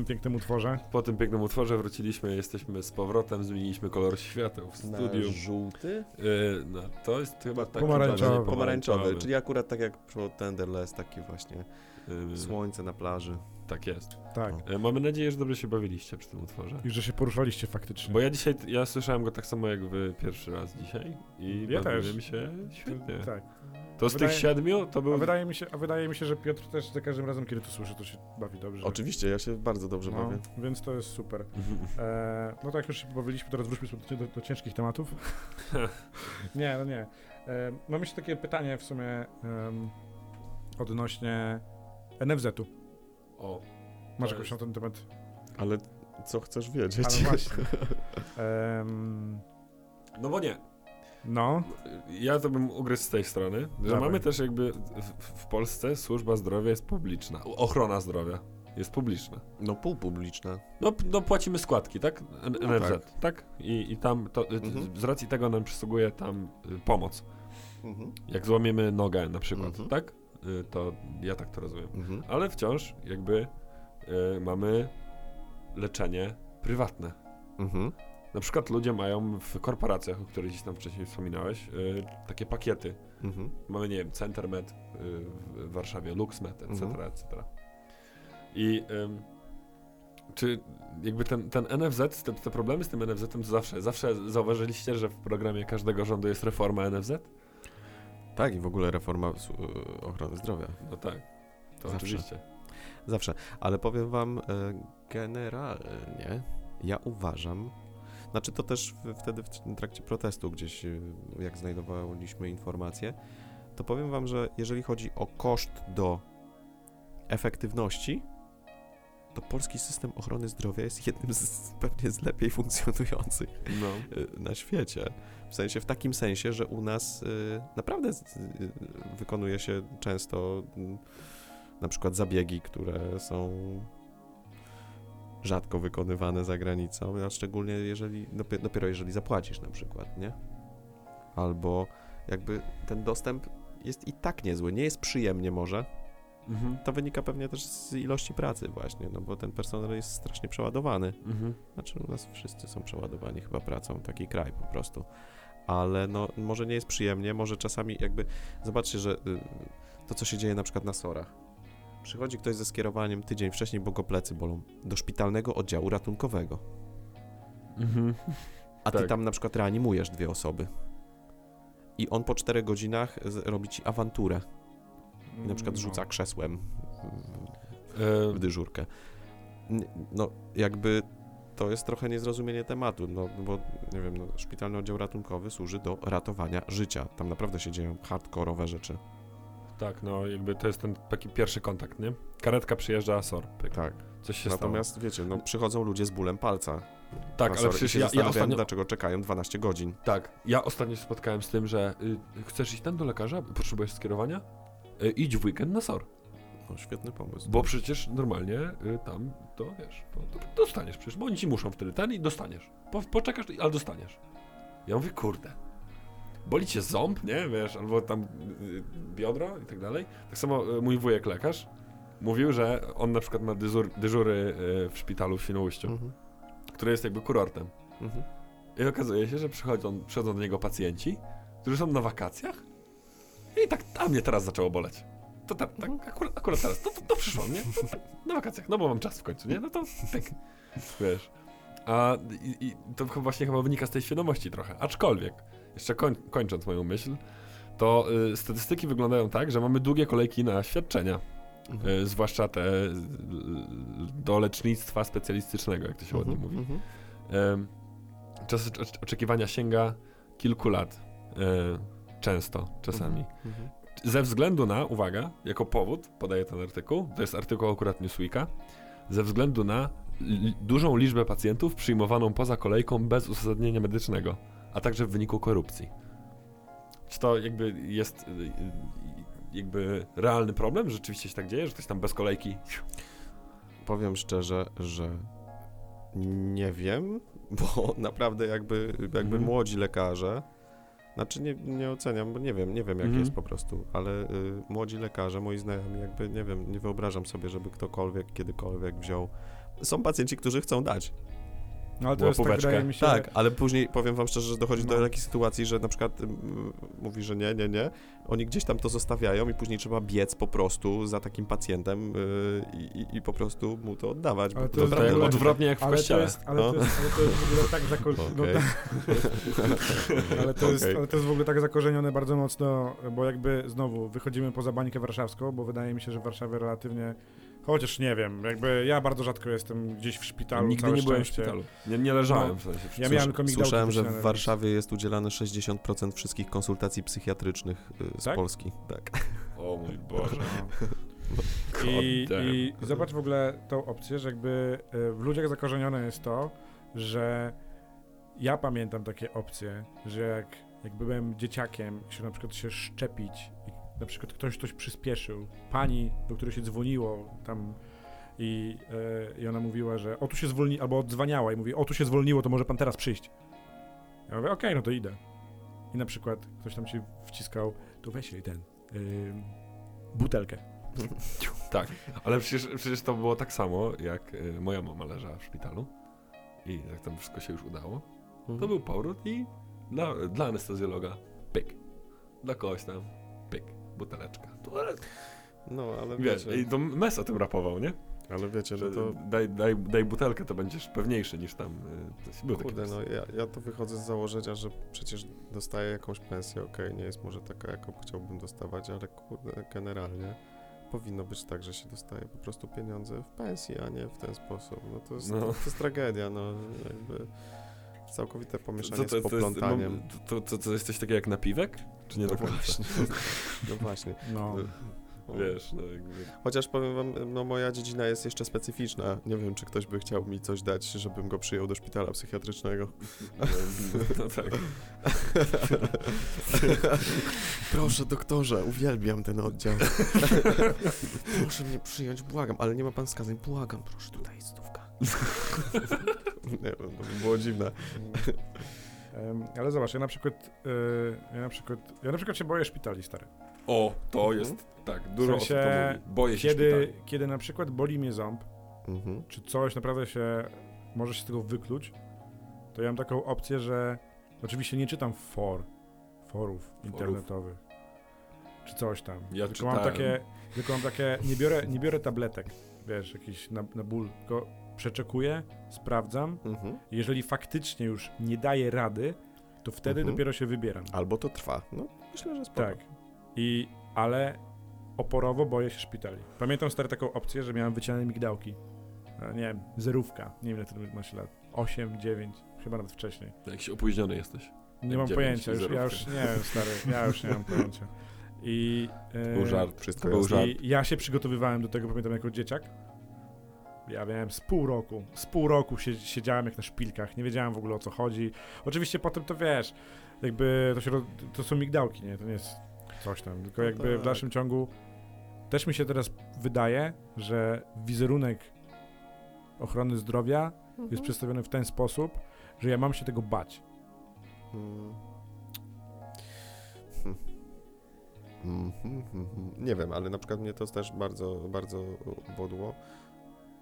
Pięknym utworze. po tym pięknym utworze wróciliśmy, jesteśmy z powrotem, zmieniliśmy kolor świateł w studiu. żółty? Yy, no, to jest chyba taki Pomarańczowy. bardziej Pomarańczowy, czyli akurat tak jak pro Tenderless, taki właśnie Yy, słońce na plaży. tak jest. Tak. O. Yy, mamy nadzieję, że dobrze się bawiliście przy tym utworze. I że się poruszaliście faktycznie. Bo ja dzisiaj, ja słyszałem go tak samo jak wy pierwszy raz dzisiaj i Ja bawiłem też. się świetnie. Tak. To z Wydaje- tych siedmiu to A był... wydaje, mi się, a wydaje mi się, że Piotr też za każdym razem, kiedy to słyszy, to się bawi dobrze. Oczywiście, ja się bardzo dobrze no, bawię. Więc to jest super. *laughs* E, no tak, już się pobawiliśmy, teraz wróćmy do, do, do ciężkich tematów. *laughs* nie, no nie. E, mam jeszcze takie pytanie w sumie em, odnośnie NFZ-u. O, Masz jakąś jest- na ten temat? Ale co chcesz wiedzieć? Ale właśnie. *laughs* Em, no bo nie. No, Ja to bym ugryzł z tej strony, że Dawaj. mamy też jakby w, w Polsce służba zdrowia jest publiczna. Ochrona zdrowia jest publiczna. No pół publiczne. No, no płacimy składki, tak? N- No NFZ, tak? I, I tam to, y, Mhm. z racji tego nam przysługuje tam y, pomoc. Mhm. Jak złamiemy nogę na przykład, Mhm. tak? Y, To ja tak to rozumiem. Mhm. Ale wciąż jakby y, mamy leczenie prywatne. Mhm. Na przykład ludzie mają w korporacjach, o których gdzieś tam wcześniej wspominałeś, y, takie pakiety. Mhm. Mamy, nie wiem, Centermed y, w Warszawie, LuxMed, etc., Mhm. etc. I czy jakby ten, ten NFZ, te, te problemy z tym NFZ-em to zawsze, zawsze zauważyliście, że w programie każdego rządu jest reforma NFZ? Tak, i w ogóle reforma y, ochrony zdrowia. No tak, to Zawsze. oczywiście. Zawsze. Ale powiem wam, e, generalnie ja uważam, znaczy to też wtedy w trakcie protestu gdzieś, e, jak znajdowaliśmy informacje, to powiem wam, że jeżeli chodzi o koszt do efektywności, to polski system ochrony zdrowia jest jednym z pewnie z lepiej funkcjonujących No. y, na świecie. W sensie, w takim sensie, że u nas y, naprawdę z- y, wykonuje się często y, na przykład zabiegi, które są rzadko wykonywane za granicą, a szczególnie jeżeli, dopiero, dopiero jeżeli zapłacisz na przykład, nie? Albo jakby ten dostęp jest i tak niezły, nie jest przyjemnie może, Mhm. to wynika pewnie też z ilości pracy właśnie, no bo ten personel jest strasznie przeładowany. Mhm. Znaczy u nas wszyscy są przeładowani chyba pracą, taki kraj po prostu. Ale no może nie jest przyjemnie, może czasami jakby, zobaczcie, że y, to co się dzieje na przykład na sorach. Przychodzi ktoś ze skierowaniem tydzień wcześniej, bo go plecy bolą, do szpitalnego oddziału ratunkowego. Mhm. A ty Tak. tam na przykład reanimujesz dwie osoby. I on po czterech godzinach robi ci awanturę. I na przykład No. rzuca krzesłem E, w dyżurkę. No, jakby to jest trochę niezrozumienie tematu, no bo nie wiem, no, szpitalny oddział ratunkowy służy do ratowania życia. Tam naprawdę się dzieją hardkorowe rzeczy. Tak, no jakby to jest ten taki pierwszy kontakt, nie? Karetka przyjeżdża, a sor, pyk. Tak. Coś się Natomiast wiecie, no przychodzą ludzie z bólem palca. stało. Tak, ale SOR i przecież się ja, ja ostatnio... dlaczego czekają 12 godzin. Tak, ja ostatnio się spotkałem z tym, że y, chcesz iść tam do lekarza, potrzebujesz skierowania? Y, idź w weekend na SOR. No, świetny pomysł. Bo przecież normalnie y, tam to wiesz, to dostaniesz przecież, bo oni ci muszą wtedy ten i dostaniesz. Po, poczekasz, ale dostaniesz. Ja mówię, kurde. Boli cię ząb, nie? Wiesz, albo tam y, biodro i tak dalej. Tak samo y, mój wujek lekarz mówił, że on na przykład ma dyżur, dyżury y, w szpitalu w Świnoujściu, Mhm. który jest jakby kurortem. Mhm. I okazuje się, że przychodzą, przychodzą do niego pacjenci, którzy są na wakacjach i tak, a mnie teraz zaczęło boleć. To tak, tak akurat, akurat teraz, to, to, to przyszło, nie? To, to, na wakacjach, no bo mam czas w końcu, nie? No to pyk, wiesz. A i, i to właśnie chyba wynika z tej świadomości trochę. Aczkolwiek, jeszcze koń, kończąc moją myśl, to y, statystyki wyglądają tak, że mamy długie kolejki na świadczenia, Mhm. y, zwłaszcza te y, do lecznictwa specjalistycznego, jak to się ładnie Mhm. mówi. Mhm. Czas ocz- oczekiwania sięga kilku lat. e, Często, czasami. Mhm. Ze względu na, uwaga, jako powód podaję ten artykuł, to jest artykuł akurat Newsweeka, ze względu na dużą liczbę pacjentów przyjmowaną poza kolejką bez uzasadnienia medycznego, a także w wyniku korupcji. Czy to jakby jest y, y, jakby realny problem? Rzeczywiście się tak dzieje, że ktoś tam bez kolejki Powiem szczerze, że nie wiem, bo *laughs* naprawdę jakby, jakby Mhm. młodzi lekarze, znaczy nie, nie oceniam, bo nie wiem, nie wiem jak Mhm. jest po prostu, ale y, młodzi lekarze, moi znajomi, jakby nie wiem, nie wyobrażam sobie, żeby ktokolwiek kiedykolwiek wziął są pacjenci, którzy chcą dać. No ale to jest tak, wydaje mi się... Tak, ale później powiem wam szczerze, że dochodzi No. do takiej sytuacji, że na przykład mm, mówi, że nie, nie, nie. Oni gdzieś tam to zostawiają i później trzeba biec po prostu za takim pacjentem yy, i, i, po prostu mu to oddawać. Ale to jest To ogóle- odwrotnie jak w Ale to, kościele. jest, ale, to jest, ale to jest w ogóle tak zakorzenione. *laughs* No, *laughs* to jest, ale to jest w ogóle tak zakorzenione bardzo mocno, bo jakby znowu wychodzimy poza bańkę warszawską, bo wydaje mi się, że w Warszawie relatywnie. Chociaż nie wiem, jakby ja bardzo rzadko jestem gdzieś w szpitalu. Nigdy nie byłem w szpitalu. Nie, nie leżałem No. w sensie. Ja miałem Słyszałem, że w Warszawie jest udzielane 60% wszystkich konsultacji psychiatrycznych yy, z Tak? Polski. Tak. O mój Boże. I, God damn. I zobacz w ogóle tą opcję, że jakby y, w ludziach zakorzenione jest to, że ja pamiętam takie opcje, że jak, jak byłem dzieciakiem, się na przykład się szczepić i na przykład ktoś coś przyspieszył, pani, do której się dzwoniło tam i, y, i ona mówiła, że o tu się zwolni, albo odzwaniała i mówi, o tu się zwolniło, to może pan teraz przyjść. Ja mówię, okej, no to idę. I na przykład ktoś tam się wciskał, to weź jej ten, y, butelkę. *laughs* Tak, ale przecież, przecież to było tak samo, jak y, moja mama leżała w szpitalu i jak tam wszystko się już udało, to był powrót i dla, dla anestezjologa pyk. Dla kogoś tam pyk. Buteleczka. To, ale, No, ale wiesz, wiecie, i to Mes o tym rapował, nie? ale wiecie, Że że to... daj, daj, daj butelkę, to będziesz pewniejszy niż tam. y, to- Był Kurde, no ja, ja to wychodzę z założenia, że przecież dostaję jakąś pensję, okej, nie jest może taka, jaką chciałbym dostawać, ale kurde, generalnie powinno być tak, że się dostaje po prostu pieniądze w pensji, a nie w ten sposób. No to jest, No. To, to jest tragedia, no jakby całkowite pomieszanie Co to, z to, jest, poplątaniem. to, to, to jest coś takiego jak napiwek? Czy nie no do końca? właśnie, *laughs* no właśnie. No. Wiesz, no jakby... Chociaż powiem wam, no moja dziedzina jest jeszcze specyficzna. Nie wiem, czy ktoś by chciał mi coś dać, żebym go przyjął do szpitala psychiatrycznego. No, no tak. *laughs* Proszę doktorze, uwielbiam ten oddział. *laughs* proszę mnie przyjąć, błagam, ale nie ma pan skazań, błagam, proszę, tutaj jest stówka. nie wiem, to by było dziwne. Ale zobacz, ja na przykład, y, ja na przykład, ja na przykład się boję szpitali, stary. O, to Mhm. jest, tak, dużo W osób sensie, to mówi. Boję się Kiedy, szpitali. kiedy na przykład boli mnie ząb, Mhm. czy coś naprawdę się, może się z tego wykluć, to ja mam taką opcję, że oczywiście nie czytam for, forów internetowych, czy coś tam. Ja tylko mam takie, tylko mam takie, nie biorę, nie biorę tabletek, wiesz, jakiś na, na ból, tylko przeczekuję, sprawdzam, Mhm. jeżeli faktycznie już nie daje rady, to wtedy Mhm. dopiero się wybieram. Albo to trwa. No, myślę, że spoko. Tak. I, ale oporowo boję się szpitali. Pamiętam stary taką opcję, że miałem wycinane migdałki. E, Nie wiem, zerówka. Nie wiem, ile wtedy masz lat. 8, 9, chyba nawet wcześniej. To Jakiś opóźniony jesteś. Nie mam pojęcia, już, ja już nie wiem, stary, ja już nie mam *laughs* pojęcia. I, e, Był żart. Wszystko To był żart. I ja się przygotowywałem do tego, pamiętam, jako dzieciak. Ja miałem z pół roku, z pół roku sie- siedziałem jak na szpilkach, nie wiedziałem w ogóle o co chodzi. Oczywiście potem to wiesz, jakby to, się, to są migdałki, nie? To nie jest coś tam, tylko No jakby w tak. dalszym ciągu też mi się teraz wydaje, że wizerunek ochrony zdrowia Mhm. jest przedstawiony w ten sposób, że ja mam się tego bać. Mm. Hmm. Mhm, mhm. Nie wiem, ale na przykład mnie to też bardzo, bardzo bodło.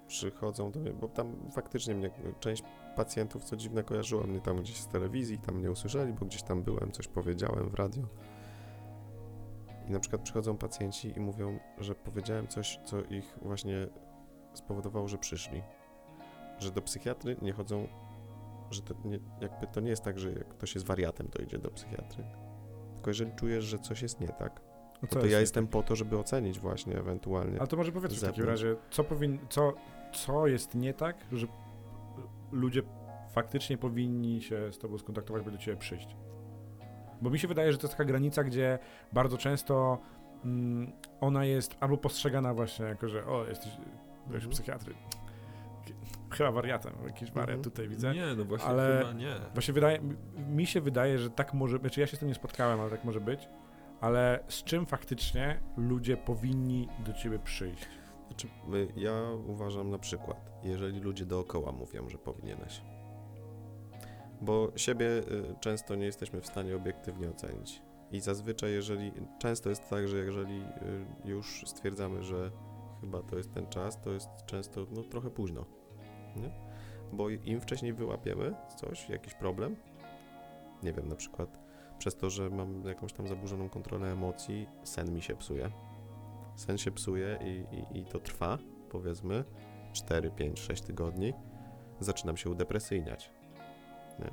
Przychodzą do mnie, bo tam faktycznie mnie część pacjentów, co dziwne, kojarzyła mnie tam gdzieś z telewizji, tam mnie usłyszeli, bo gdzieś tam byłem, coś powiedziałem w radio. I na przykład przychodzą pacjenci i mówią, że powiedziałem coś, co ich właśnie spowodowało, że przyszli. Że do psychiatry nie chodzą że to nie, jakby to nie jest tak, że jak ktoś jest wariatem, to idzie do psychiatry. Tylko jeżeli czujesz, że coś jest nie tak, No co to jest ja jestem po to, żeby ocenić właśnie ewentualnie. Ale to może powiedzmy w takim zewnątrz. razie, co, powin, co, co jest nie tak, że ludzie faktycznie powinni się z tobą skontaktować, by do ciebie przyjść. Bo mi się wydaje, że to jest taka granica, gdzie bardzo często mm, ona jest albo postrzegana właśnie jako, że o, jesteś, byłeś Mhm. psychiatry. Chyba wariatem, jakiś wariat Mhm. tutaj widzę. Nie, no właśnie Ale- chyba nie. Właśnie wydaje, mi się wydaje, że tak może, znaczy ja się z tym nie spotkałem, ale tak może być, ale z czym faktycznie ludzie powinni do ciebie przyjść? Znaczy, y, ja uważam na przykład, jeżeli ludzie dookoła mówią, że powinieneś. Bo siebie y, często nie jesteśmy w stanie obiektywnie ocenić. I zazwyczaj, jeżeli. Często jest tak, że jeżeli y, już stwierdzamy, że chyba to jest ten czas, to jest często no, trochę późno. nie? Bo im wcześniej wyłapiemy coś, jakiś problem, nie wiem, na przykład przez to, że mam jakąś tam zaburzoną kontrolę emocji, sen mi się psuje. Sen się psuje i, i, i to trwa, powiedzmy, 4, 5, 6 tygodni. Zaczynam się udepresyjniać. Nie?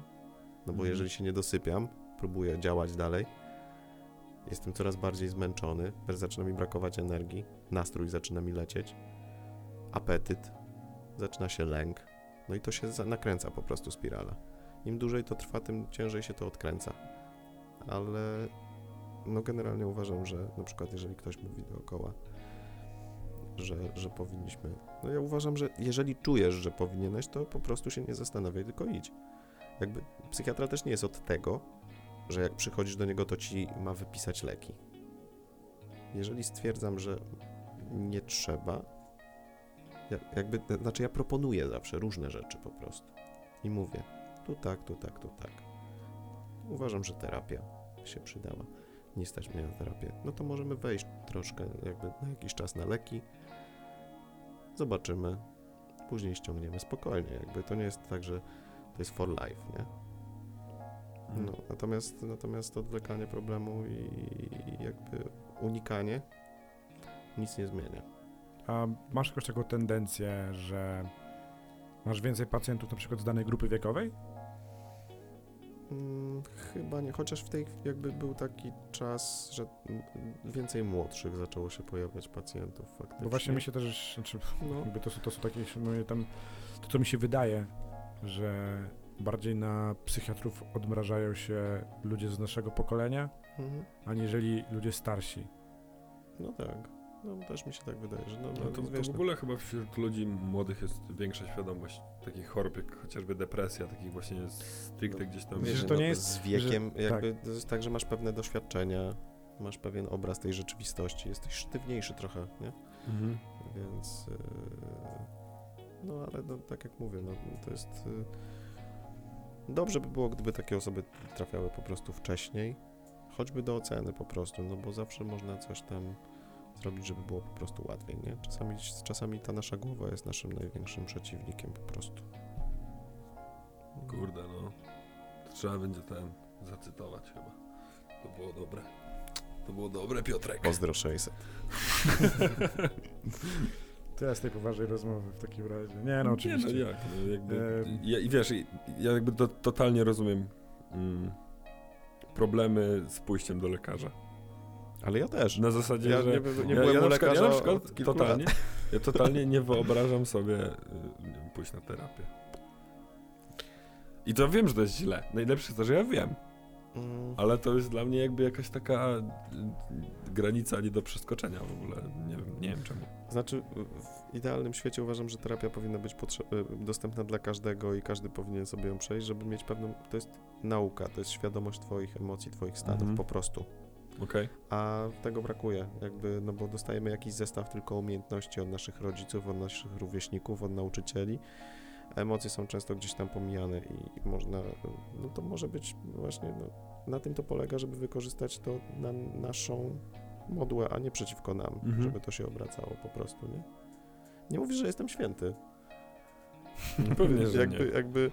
No bo Mhm. jeżeli się nie dosypiam, próbuję działać dalej, jestem coraz bardziej zmęczony, zaczyna mi brakować energii, nastrój zaczyna mi lecieć, apetyt, zaczyna się lęk, no i to się nakręca po prostu spirala. Im dłużej to trwa, tym ciężej się to odkręca. Ale no generalnie uważam, że na przykład jeżeli ktoś mówi dookoła, że, że powinniśmy. No ja uważam, że jeżeli czujesz, że powinieneś, to po prostu się nie zastanawiaj, tylko idź. Jakby psychiatra też nie jest od tego, że jak przychodzisz do niego, to ci ma wypisać leki. Jeżeli stwierdzam, że nie trzeba, ja, jakby, znaczy ja proponuję zawsze różne rzeczy po prostu. I mówię, tu tak, tu tak, tu tak. Uważam, że terapia się przydała. Nie stać mnie na terapię. No to możemy wejść troszkę, jakby na jakiś czas na leki. Zobaczymy. Później ściągniemy spokojnie. Jakby to nie jest tak, że to jest for life, nie? No, natomiast, natomiast odwlekanie problemu i jakby unikanie nic nie zmienia. A masz jakąś taką tendencję, że masz więcej pacjentów na przykład z danej grupy wiekowej? Mm, chyba nie, chociaż w tej jakby był taki czas, że więcej młodszych zaczęło się pojawiać pacjentów faktycznie. Bo właśnie mi się też, znaczy, No, jakby to, są- to są takie, mówię, tam, to co mi się wydaje, że bardziej na psychiatrów odmrażają się ludzie z naszego pokolenia, mhm. aniżeli ludzie starsi. no tak. No też mi się tak wydaje, że no, No to, to wiesz, w no, ogóle chyba wśród ludzi młodych jest większa świadomość takich chorób, jak chociażby depresja, takich właśnie stricte gdzieś tam. Wiesz, że to no, nie jest- z wiekiem, że- jakby to jest tak, że masz pewne doświadczenia, masz pewien obraz tej rzeczywistości, jesteś sztywniejszy trochę, nie? Mhm. Więc yy, no ale no, tak jak mówię, no, to jest yy, dobrze by było, gdyby takie osoby trafiały po prostu wcześniej, choćby do oceny po prostu, no bo zawsze można coś tam zrobić, żeby było po prostu łatwiej, nie? Czasami, czasami ta nasza głowa jest naszym największym przeciwnikiem po prostu. Kurde, no. To trzeba będzie ten zacytować chyba. To było dobre. To było dobre, Piotrek. Pozdro 600. *laughs* Tyle z tej poważnej rozmowy w takim razie. Nie, no oczywiście. Nie, no jak, no jakby, ja, I wiesz, ja jakby to, totalnie rozumiem mm, problemy z pójściem do lekarza. Ale ja też. Na zasadzie, Ja że... nie, nie ja, byłem ja u lekarza ja na przykład totalnie, lat. *laughs* ja totalnie nie wyobrażam sobie y, nie wiem, pójść na terapię. I to wiem, że to jest źle. Najlepsze jest to, że ja wiem, Mm. ale to jest dla mnie jakby jakaś taka y, granica nie do przeskoczenia w ogóle. Nie wiem, nie wiem czemu. Znaczy, w idealnym świecie uważam, że terapia powinna być y, dostępna dla każdego i każdy powinien sobie ją przejść, żeby mieć pewną. To jest nauka, to jest świadomość Twoich emocji, Twoich stanów Mhm. po prostu. Okej? A tego brakuje, jakby, no bo dostajemy jakiś zestaw tylko umiejętności od naszych rodziców, od naszych rówieśników, od nauczycieli. Emocje są często gdzieś tam pomijane i można, no to może być właśnie, no, na tym to polega, żeby wykorzystać to na naszą modłę, a nie przeciwko nam, Mhm. żeby to się obracało po prostu, nie? Nie mówisz, że jestem święty. No *laughs* pewnie, że jakby, nie. jakby...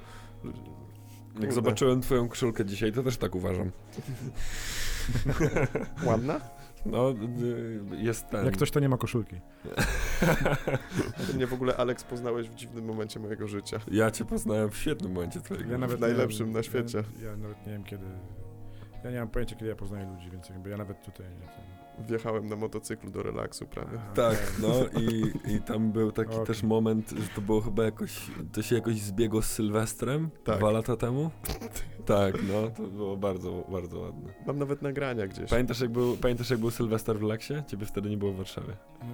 Jak zobaczyłem twoją koszulkę dzisiaj, to też tak uważam. *laughs* *laughs* Ładna? No, y, jest ten... Jak ktoś to nie ma koszulki. Ty *laughs* mnie w ogóle, Alex, poznałeś w dziwnym momencie mojego życia. Ja cię poznałem w świetnym momencie twojego Ja nawet najlepszym wiem, na świecie. Ja, ja nawet nie wiem kiedy. Ja nie mam pojęcia kiedy ja poznaję ludzi, więc jakby ja nawet tutaj. Nie, ten, Wjechałem na motocyklu do relaksu prawie. Tak, no i, i tam był taki Okej. też moment, że to było chyba jakoś, to się jakoś zbiegło z Sylwestrem Tak. dwa lata temu. Tak, no, to było bardzo, bardzo ładne. Mam nawet nagrania gdzieś. Pamiętasz jak był, pamiętasz jak był Sylwester w Laksie? Ciebie wtedy nie było w Warszawie. Eee,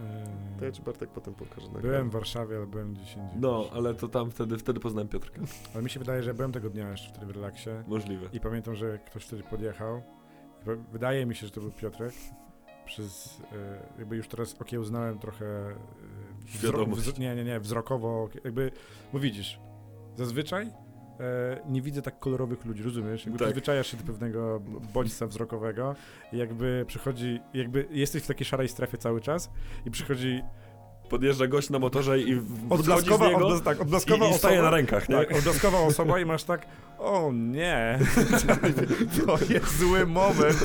To ja ci Bartek potem pokażę nagrania. Byłem w Warszawie, ale byłem gdzieś indziej. No, ale to tam wtedy, wtedy poznałem Piotrka. Ale mi się wydaje, że byłem tego dnia jeszcze wtedy w relaksie Możliwe. i pamiętam, że ktoś wtedy podjechał. Wydaje mi się, że to był Piotrek. Przez, e, jakby już teraz okiełznałem trochę e, wzro- Świadomość. wz- nie, nie, nie, wzrokowo, jakby, bo widzisz, zazwyczaj e, nie widzę tak kolorowych ludzi, rozumiesz? Jakby Tak. przyzwyczajasz się do pewnego bodźca wzrokowego i jakby przychodzi, jakby jesteś w takiej szarej strefie cały czas i przychodzi podjeżdża gość na motorze i wchodzi z Odblaskowa, niego odblas, tak, i, odblaskowa i staje osoba. na rękach, nie? Tak, odblaskowa *laughs* osoba i masz tak, o nie, *laughs* to jest zły moment,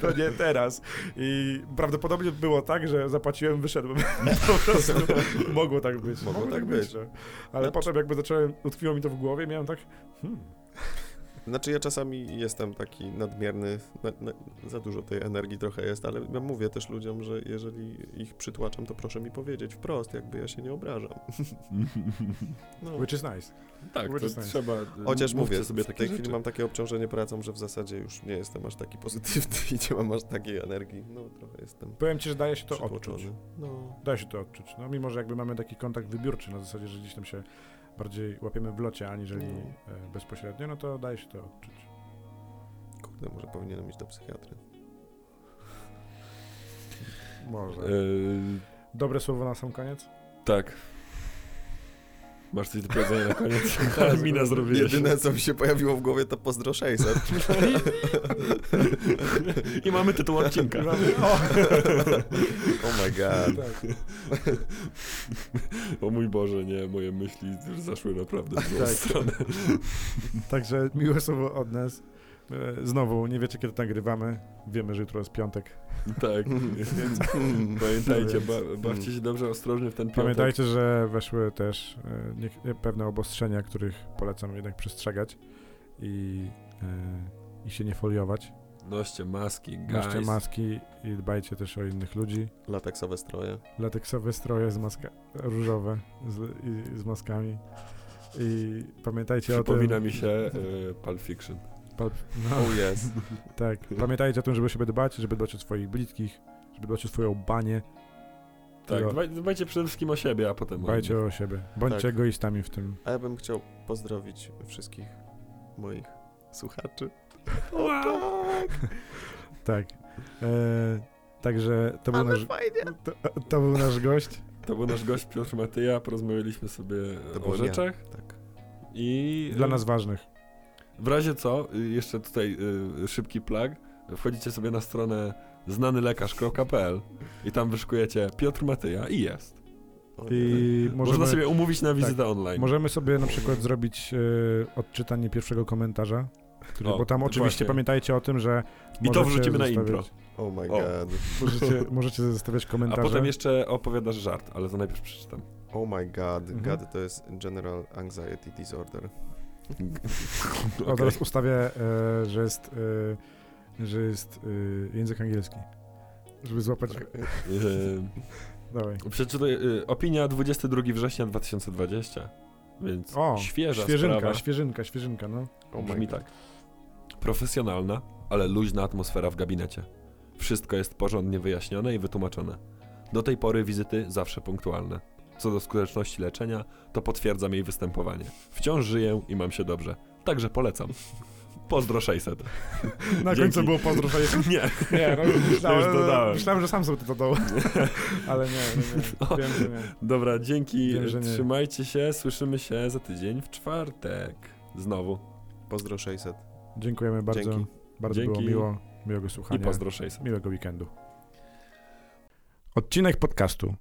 to nie teraz. I prawdopodobnie było tak, że zapłaciłem, wyszedłem. *laughs* Po prostu mogło tak być. Mogło tak być. że- Ale Znaczy- potem jakby zacząłem, utkwiło mi to w głowie, miałem tak, hmm, Znaczy ja czasami jestem taki nadmierny, na, na, za dużo tej energii trochę jest, ale ja mówię też ludziom, że jeżeli ich przytłaczam, to proszę mi powiedzieć wprost, jakby ja się nie obrażam. *laughs* No. which is nice. tak, Which to is nice. trzeba... Chociaż mówcie mówię, sobie w tej rzeczy. chwili mam takie obciążenie pracą, że w zasadzie już nie jestem aż taki pozytywny *laughs* i nie mam aż takiej energii. No trochę jestem Powiem ci, że daje się to odczuć. No, Daje się to odczuć. No mimo, że jakby mamy taki kontakt wybiórczy na zasadzie, że gdzieś tam się bardziej łapiemy w locie, aniżeli No. e, bezpośrednio, no to daje się to odczuć. kurde, może powinienem iść do psychiatry. Może. Yy, Dobre słowo na sam koniec? tak. Masz coś do powiedzenia na koniec? *laughs* *laughs* Minę zrobiłeś. Jedyne, co mi się pojawiło w głowie, to pozdro 600. *laughs* I mamy tytuł odcinka. O, Oh my god. tak. O mój Boże, nie, moje myśli już zaszły naprawdę w złą Tak. stronę. Także miłe słowo od nas. E, Znowu, nie wiecie kiedy nagrywamy. Wiemy, że jutro jest piątek. Tak, *laughs* więc pamiętajcie, ba, bawcie się dobrze, ostrożnie w ten piątek. Pamiętajcie, że weszły też e, nie, pewne obostrzenia, których polecam jednak przestrzegać i, e, i się nie foliować. Noście maski, Noście guys. maski i dbajcie też o innych ludzi. Lateksowe stroje. Lateksowe stroje z maska różowe z, i, z maskami. I pamiętajcie o tym. Przypomina mi się y, Pulp Fiction. Pa- no, Oh yes. *laughs* tak. Pamiętajcie o tym, żeby o siebie dbać, żeby dbać o swoich bliskich, żeby dbać o swoją banię. Tak, o- dbaj, dbajcie przede wszystkim o siebie, a potem o Dbajcie innych. o siebie. Bądźcie Tak. egoistami w tym. A ja bym chciał pozdrowić wszystkich moich słuchaczy. Wow. *laughs* Tak. E, także to był, nasz, to, to był nasz gość. To był nasz gość Piotr Matyja, porozmawialiśmy sobie To o byłem ja. rzeczach Tak. i... Dla y, nas ważnych. W razie co, y, jeszcze tutaj y, szybki plug, wchodzicie sobie na stronę znanylekarz.pl i tam wyszukujecie Piotr Matyja i jest. I Można możemy, sobie umówić na wizytę online. możemy sobie na przykład zrobić e, odczytanie pierwszego komentarza. Który, O, bo tam oczywiście właśnie. pamiętajcie o tym, że I to wrzucimy na intro. Oh my O. god. *laughs* Możecie, możecie zostawiać A komentarze. potem jeszcze opowiadasz żart, ale to najpierw przeczytam. Oh my god. Mhm. God to jest General Anxiety Disorder. *laughs* O, Okej. teraz ustawię, e, że jest, e, że jest e, język angielski. Żeby złapać. Y, *laughs* Dawaj. Przeczytaj, y, opinia 22 września 2020, więc O, świeża świeżynka, sprawa. świeżynka, świeżynka, no. My Brzmi god. tak. Profesjonalna, ale luźna atmosfera w gabinecie. Wszystko jest porządnie wyjaśnione i wytłumaczone. Do tej pory wizyty zawsze punktualne. Co do skuteczności leczenia, to potwierdzam jej występowanie. Wciąż żyję i mam się dobrze. Także polecam. *laughs* Pozdro 600. *laughs* Na Dzięki. końcu było pozdro, że jest... *laughs* Nie. Nie, no, myślałem, już dodałem. myślałem, że sam sobie to dodał. Ale nie, nie, nie. Wiem, że nie. Dobra, dzięki. Wiem, że nie. Trzymajcie się. Słyszymy się za tydzień w czwartek. Znowu. Pozdro 600. Dziękujemy bardzo. Dzięki. Bardzo Dzięki. było miło. Miłego I słuchania. pozdro 600. Miłego weekendu. Odcinek podcastu,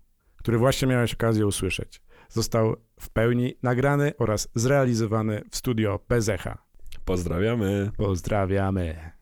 który właśnie miałeś okazję usłyszeć, został w pełni nagrany oraz zrealizowany w studio Bezecha. Pozdrawiamy. Pozdrawiamy.